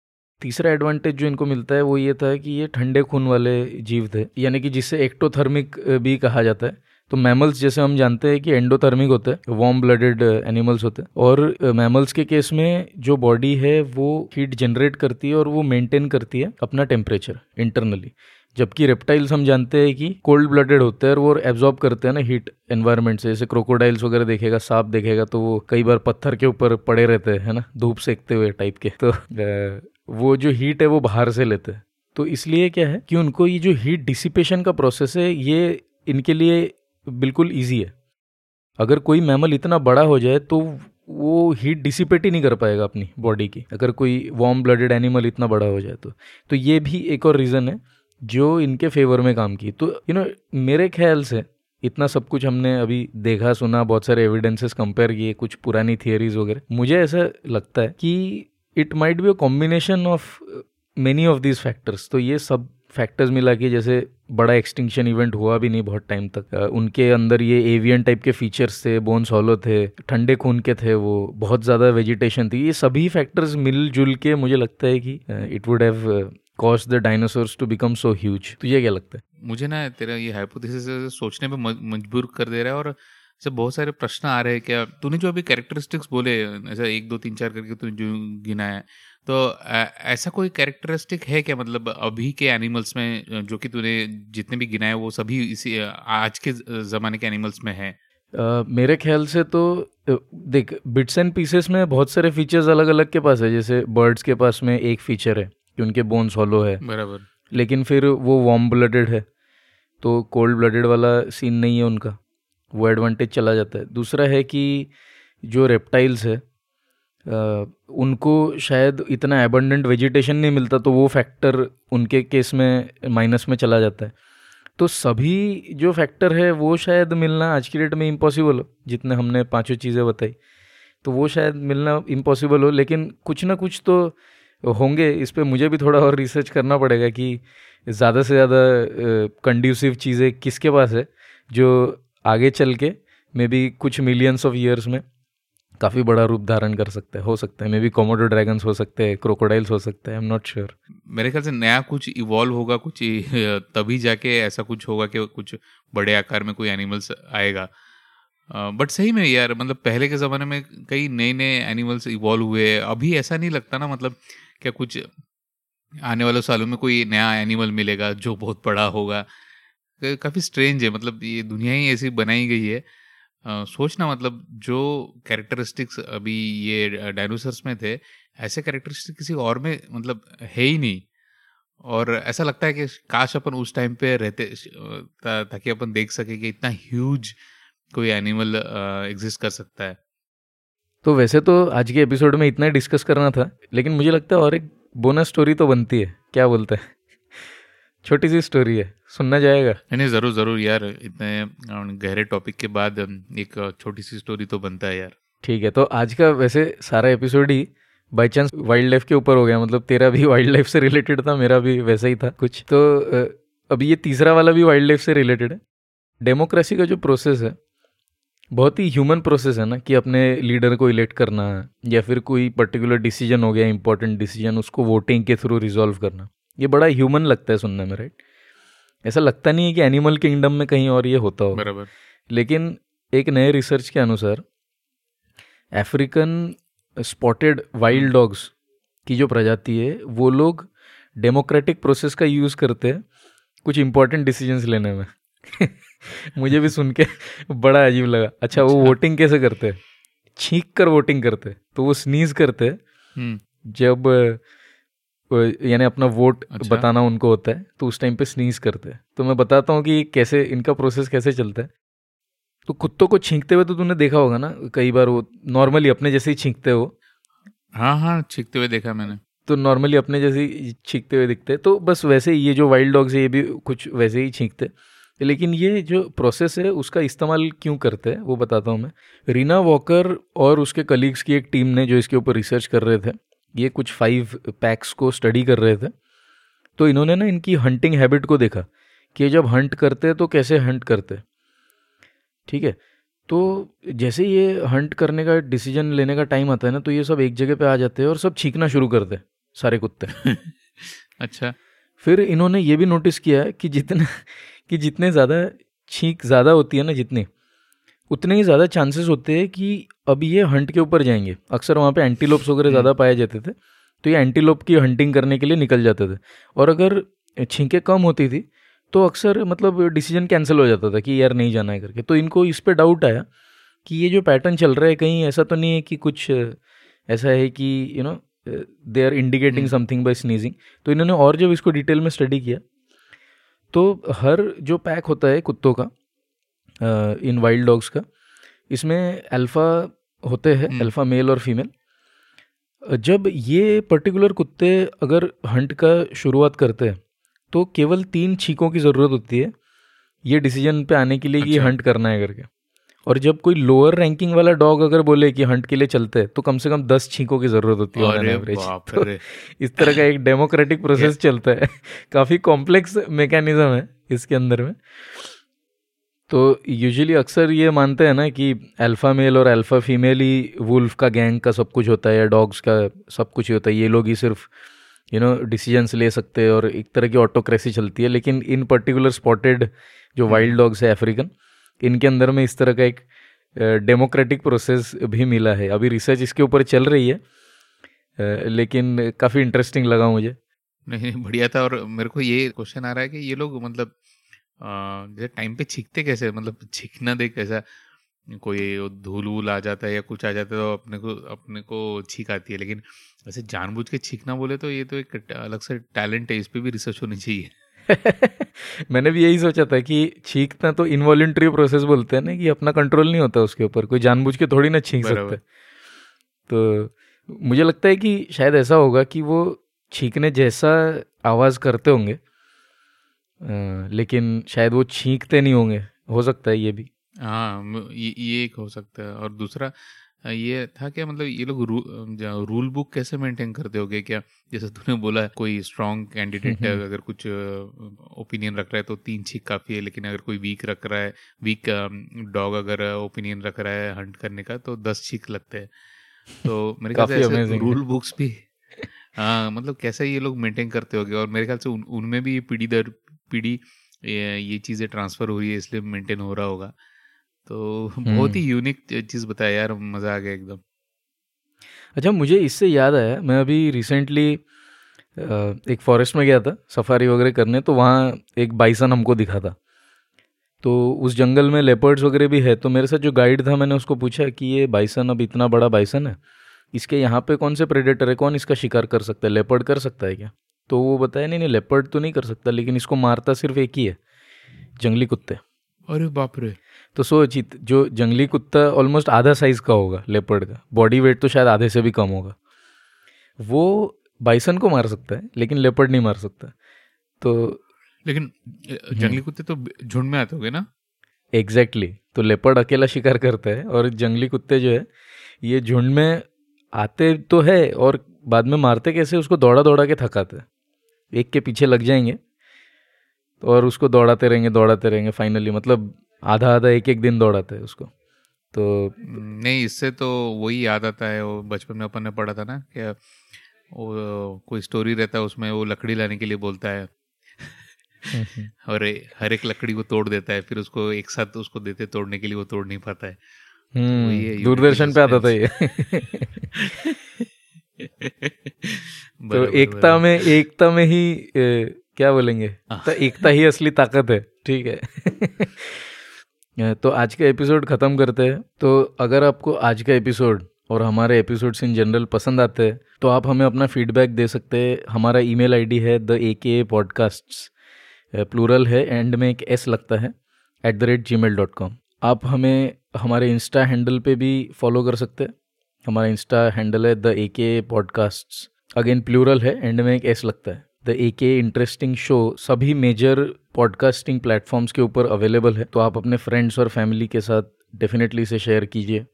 तीसरा एडवांटेज जो इनको मिलता है वो ये था कि ये ठंडे खून वाले जीव थे, यानी कि जिसे एक्टोथर्मिक भी कहा जाता है। तो मैमल्स जैसे हम जानते हैं कि एंडोथर्मिक होता है वार्म ब्लडेड एनिमल्स होते हैं। और मैमल्स के केस में जो बॉडी है वो हीट जनरेट करती है और वो मेंटेन करती है अपना टेम्परेचर इंटरनली जबकि रेप्टाइल्स हम जानते हैं कि कोल्ड ब्लडेड होते हैं और वो एब्जॉर्ब करते हैं ना हीट एनवायरनमेंट से। जैसे क्रोकोडाइल्स वगैरह देखेगा, सांप देखेगा तो वो कई बार पत्थर के ऊपर पड़े रहते हैं ना? धूप सेकते हुए टाइप के। तो वो जो हीट है, वो बाहर से लेते हैं। तो इसलिए क्या है कि उनको ये जो हीट डिसिपेशन का प्रोसेस है, ये इनके लिए बिल्कुल ईजी है। अगर कोई मैमल इतना बड़ा हो जाए तो वो हीट डिसिपेट ही नहीं कर पाएगा अपनी बॉडी की। अगर कोई वार्म ब्लडेड एनिमल इतना बड़ा हो जाए तो। तो ये भी एक और रीज़न है, जो इनके फेवर में काम की तो यू नो मेरे ख्याल से इतना सब कुछ हमने अभी देखा, सुना, बहुत सारे एविडेंसेस कंपेयर किए, कुछ पुरानी थियरीज वगैरह। मुझे ऐसा लगता है कि it might be a combination of many of these factors तो ये सब फैक्टर्स मिला के जैसे बड़ा एक्सटिंक्शन इवेंट हुआ भी नहीं बहुत टाइम तक। उनके अंदर ये एवियन टाइप के फीचर्स थे बोन्स हॉलो थे, ठंडे खून के थे, वो बहुत ज़्यादा वेजिटेशन थी। ये सभी फैक्टर्स मिलजुल के मुझे लगता है कि it would have cause the dinosaurs to become so huge तुझे क्या लगता है? मुझे ना तेरा ये हाइपोथेसिस सोचने पे मजबूर कर दे रहा है और ऐसे बहुत सारे प्रश्न आ रहे हैं क्या तूने जो अभी कैरेक्टरिस्टिक्स बोले ऐसा एक दो तीन चार करके तूने जो गिना है तो ऐसा कोई कैरेक्टरिस्टिक है क्या? मतलब अभी के एनिमल्स में जो कि तूने जितने भी गिनाए वो सभी इसी आज के ज़माने के एनिमल्स में है? Uh, मेरे ख्याल से तो देख बिट्स एंड पीसेस में बहुत सारे फीचर्स अलग अलग के पास है जैसे बर्ड्स के पास में एक फीचर है कि उनके बोन्स हॉलो है। बराबर। लेकिन फिर वो वार्म ब्लडेड है तो कोल्ड ब्लडेड वाला सीन नहीं है उनका। वो एडवांटेज चला जाता है। दूसरा है कि जो रेप्टाइल्स है आ, उनको शायद इतना एबंडेंट वेजिटेशन नहीं मिलता तो वो फैक्टर उनके केस में माइनस में चला जाता है। तो सभी जो फैक्टर है वो शायद मिलना आज की डेट में इम्पॉसिबल हो जितने हमने पाँचों चीज़ें बताई। तो वो शायद मिलना इम्पॉसिबल हो लेकिन कुछ ना कुछ तो होंगे। इस पर मुझे भी थोड़ा और रिसर्च करना पड़ेगा कि ज़्यादा से ज़्यादा कंड्यूसिव चीज़ें किसके पास है जो आगे चल के मे बी कुछ मिलियंस ऑफ़ ईयर्स में, काफ़ी बड़ा रूप धारण कर सकते हैं, हो सकता है मे बी कोमोडो ड्रैगन्स हो सकते हैं क्रोकोडाइल्स हो सकते हैं आई एम नॉट श्योर मेरे ख्याल से नया कुछ इवॉल्व होगा, कुछ तभी जाके ऐसा कुछ होगा कि कुछ बड़े आकार में कोई एनिमल्स आएगा। बट सही में यार मतलब पहले के ज़माने में कई नए नए एनिमल्स इवॉल्व हुए अभी ऐसा नहीं लगता ना मतलब क्या कुछ आने वाले सालों में कोई नया एनिमल मिलेगा जो बहुत बड़ा होगा। काफ़ी स्ट्रेंज है मतलब ये दुनिया ही ऐसी बनाई गई है। आ, सोचना मतलब जो कैरेक्टरिस्टिक्स अभी ये डायनोसर्स में थे ऐसे कैरेक्टरिस्टिक किसी और में मतलब है ही नहीं। और ऐसा लगता है कि काश अपन उस टाइम पे रहते ताकि अपन देख सके कि इतना ह्यूज कोई एनिमल एग्जिस्ट कर सकता है। तो वैसे तो आज के एपिसोड में इतना डिस्कस करना था लेकिन मुझे लगता है और एक बोनस स्टोरी तो बनती है क्या बोलते हैं? छोटी सी स्टोरी है सुनना जाएगा। नहीं ज़रूर ज़रूर यार इतने गहरे टॉपिक के बाद एक छोटी सी स्टोरी तो बनता है यार। ठीक है तो आज का वैसे सारा एपिसोड ही बाई चांस वाइल्ड लाइफ के ऊपर हो गया मतलब तेरा भी वाइल्ड लाइफ से रिलेटेड था मेरा भी वैसा ही था कुछ। तो अभी ये तीसरा वाला भी वाइल्ड लाइफ से रिलेटेड है। डेमोक्रेसी का जो प्रोसेस है बहुत ही ह्यूमन प्रोसेस है ना कि अपने लीडर को इलेक्ट करना या फिर कोई पर्टिकुलर डिसीज़न हो गया इंपॉर्टेंट डिसीज़न उसको वोटिंग के थ्रू रिजॉल्व करना। ये बड़ा ह्यूमन लगता है सुनने में राइट ऐसा लगता नहीं है कि एनिमल किंगडम में कहीं और ये होता हो। बराबर। लेकिन एक नए रिसर्च के अनुसार अफ्रीकन स्पॉटेड वाइल्ड डॉग्स की जो प्रजाति है वो लोग डेमोक्रेटिक प्रोसेस का यूज़ करते हैं कुछ इंपॉर्टेंट डिसीजंस लेने में। मुझे भी सुन के बड़ा अजीब लगा। अच्छा वो वोटिंग अच्छा। कैसे करते छींक कर वोटिंग करते तो वो स्नीज करते हम्म। जब यानी अपना वोट अच्छा। बताना उनको होता है तो उस टाइम पे स्नीज करते हैं। तो मैं बताता हूँ कि कैसे इनका प्रोसेस कैसे चलता है। तो कुत्तों को छींकते हुए तो तूने देखा होगा ना कई बार वो नॉर्मली अपने जैसे ही छींकते हो। हाँ हाँ छींकते हुए देखा मैंने। तो नॉर्मली अपने जैसे ही छींकते हुए दिखते तो बस वैसे ही ये जो वाइल्ड डॉग्स है ये भी कुछ वैसे ही छींकते लेकिन ये जो प्रोसेस है उसका इस्तेमाल क्यों करते हैं वो बताता हूँ मैं। रीना वॉकर और उसके कलीग्स की एक टीम ने जो इसके ऊपर रिसर्च कर रहे थे ये कुछ फाइव पैक्स को स्टडी कर रहे थे तो इन्होंने ना इनकी हंटिंग हैबिट को देखा कि जब हंट करते तो कैसे हंट करते ठीक है? तो जैसे ये हंट करने का डिसीज़न लेने का टाइम आता है ना तो ये सब एक जगह पे आ जाते हैं और सब छींकना शुरू करते सारे कुत्ते। अच्छा। फिर इन्होंने ये भी नोटिस किया है कि जितना कि जितने ज़्यादा छींक ज़्यादा होती है ना जितनी उतने ही ज़्यादा चांसेस होते हैं कि अब ये हंट के ऊपर जाएँगे। अक्सर वहाँ पे एंटीलोप्स वगैरह ज़्यादा हम्म। पाए जाते थे तो ये एंटीलोप की हंटिंग करने के लिए निकल जाते थे। और अगर छींकें कम होती थी तो अक्सर मतलब डिसीज़न कैंसिल हो जाता था कि यार नहीं जाना है करके। तो इनको इस पर डाउट आया कि ये जो पैटर्न चल रहा है कहीं ऐसा तो नहीं है कि कुछ ऐसा है कि you know they are indicating something by sneezing तो इन्होंने और जब इसको डिटेल में स्टडी किया तो हर जो पैक होता है कुत्तों का इन वाइल्ड डॉग्स का। इसमें अल्फ़ा होते हैं अल्फ़ा मेल और फीमेल जब ये पर्टिकुलर कुत्ते अगर हंट का शुरुआत करते हैं तो केवल तीन छीकों की ज़रूरत होती है ये डिसीज़न पे आने के लिए अच्छा। कि हंट करना है करके और जब कोई लोअर रैंकिंग वाला डॉग अगर बोले कि हंट के लिए चलते हैं तो कम से कम दस छींकों की ज़रूरत होती है एवरेज तो इस तरह का एक डेमोक्रेटिक प्रोसेस चलता है। काफ़ी कॉम्प्लेक्स मैकेनिज्म है इसके अंदर में। तो यूजुअली अक्सर ये मानते हैं ना कि अल्फ़ा मेल और अल्फ़ा फीमेल ही वुल्फ का गैंग का सब कुछ होता है या डॉग्स का सब कुछ ही होता है। ये लोग ही सिर्फ़ यू नो डिसीजंस ले सकते हैं और एक तरह की ऑटोक्रेसी चलती है। लेकिन इन पर्टिकुलर स्पॉटेड जो वाइल्ड डॉग्स है अफ्रीकन इनके अंदर में इस तरह का एक डेमोक्रेटिक प्रोसेस भी मिला है। अभी रिसर्च इसके ऊपर चल रही है लेकिन काफ़ी इंटरेस्टिंग लगा मुझे। नहीं बढ़िया था और मेरे को ये क्वेश्चन आ रहा है कि ये लोग मतलब जैसे टाइम पे छींकते कैसे? मतलब छींकना दे कैसा कोई धूल वूल आ जाता है या कुछ आ जाता है तो अपने को अपने को छींक आती है। लेकिन ऐसे जानबूझ के छींकना बोले तो ये तो एक अलग से टैलेंट है इस पर भी रिसर्च होनी चाहिए। मैंने भी यही सोचा था कि छींकना तो इनवॉलेंट्री प्रोसेस बोलते हैं ना कि अपना कंट्रोल नहीं होता उसके ऊपर कोई जानबूझ के थोड़ी ना छींक सकता तो मुझे लगता है कि शायद ऐसा होगा कि वो छींकने जैसा आवाज़ करते होंगे लेकिन शायद वो छींकते नहीं होंगे। हो सकता है ये भी। हाँ ये ये एक हो सकता है। और दूसरा ये था क्या मतलब ये लोग रू, रूल बुक कैसे मेंटेन करते होगे क्या? जैसे तूने बोला कोई स्ट्रॉन्ग कैंडिडेट है अगर कुछ ओपिनियन रख रहा है तो तीन छीक काफ़ी है लेकिन अगर कोई वीक रख रहा है वीक डॉग अगर ओपिनियन रख रहा है हंट करने का तो दस छीक लगते हैं। तो मेरे ख्याल से रूल बुक्स भी हाँ मतलब कैसे ये लोग मेंटेन करते होगे? और मेरे ख्याल से उन, उनमें भी पीढ़ी दर पीढ़ी ये चीज़ें ट्रांसफ़र हो रही है इसलिए मेंटेन हो रहा होगा। तो बहुत ही यूनिक हम्म। चीज़ बताया यार मज़ा आ गया एकदम। अच्छा मुझे इससे याद आया मैं अभी रिसेंटली एक फॉरेस्ट में गया था सफारी वगैरह करने तो वहाँ एक बाइसन हमको दिखा था। तो उस जंगल में लेपर्ड्स वगैरह भी है तो मेरे साथ जो गाइड था मैंने उसको पूछा कि ये बाइसन अब इतना बड़ा बाइसन है इसके यहाँ पे कौन से प्रेडेटर है कौन इसका शिकार कर सकता है लेपर्ड कर सकता है क्या? तो वो बताया नहीं नहीं लेपर्ड तो नहीं कर सकता लेकिन इसको मारता सिर्फ़ एक ही है जंगली कुत्ते। अरे बाप रे। तो इत- जो जंगली कुत्ता ऑलमोस्ट आधा साइज़ का होगा लेपर्ड का बॉडी वेट तो शायद आधे से भी कम होगा। वो बाइसन को मार सकता है लेकिन लेपर्ड नहीं मार सकता। तो लेकिन जंगली कुत्ते तो झुंड में आते होंगे ना? Exactly exactly. तो लेपर्ड अकेला शिकार करता है और जंगली कुत्ते जो है ये झुंड में आते तो है और बाद में मारते कैसे उसको दौड़ा दौड़ा के थकाते हैं। एक के पीछे लग जाएँगे। तो और उसको दौड़ाते रहेंगे दौड़ाते रहेंगे फाइनली मतलब आधा आधा एक एक दिन दौड़ाते हैं उसको। तो नहीं इससे तो वही याद आता है वो बचपन में अपन ने पढ़ा था ना कि वो कोई स्टोरी रहता है उसमें वो लकड़ी लाने के लिए बोलता है। और हर एक लकड़ी को तोड़ देता है फिर उसको एक साथ उसको देते तोड़ने के लिए वो तोड़ नहीं पाता है। हम्म, वही है, दूरदर्शन पे आता था ये। तो एकता में एकता में ही ए, क्या बोलेंगे। तो एकता ही असली ताकत है ठीक है। तो आज का एपिसोड ख़त्म करते हैं। तो अगर आपको आज का एपिसोड और हमारे एपिसोड्स इन जनरल पसंद आते हैं तो आप हमें अपना फीडबैक दे सकते हैं। हमारा ईमेल आईडी है the A K podcast plural है एंड में एक एस लगता है at the rate Gmail dot com आप हमें हमारे इंस्टा हैंडल पे भी फॉलो कर सकते हैं। हमारा इंस्टा हैंडल है the A K podcast again, plural है, एंड में एक एस लगता है। The A K interesting show, सभी मेजर पॉडकास्टिंग प्लेटफॉर्म्स के ऊपर अवेलेबल है तो आप अपने फ्रेंड्स और फैमिली के साथ डेफिनेटली इसे शेयर कीजिए।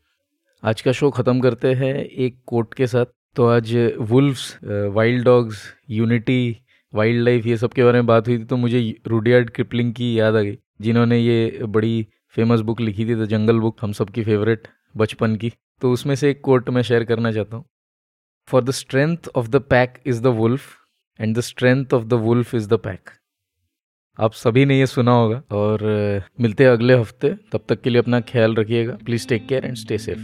आज का शो ख़त्म करते हैं एक कोट के साथ। तो आज wolfs wild dogs, unity, wild life, ये सब के बारे में बात हुई थी तो मुझे रूडियार्ड क्रिपलिंग की याद आ गई, जिन्होंने ये बड़ी फ़ेमस बुक लिखी थी, द जंगल बुक, हम सबकी फेवरेट, बचपन की। तो उसमें से एक कोट मैं शेयर करना चाहता हूँ। For the strength of the pack is the wolf and the strength of the wolf is the pack आप सभी ने ये सुना होगा और, मिलते हैं अगले हफ़्ते। तब तक के लिए अपना ख्याल रखिएगा। Please take care and stay safe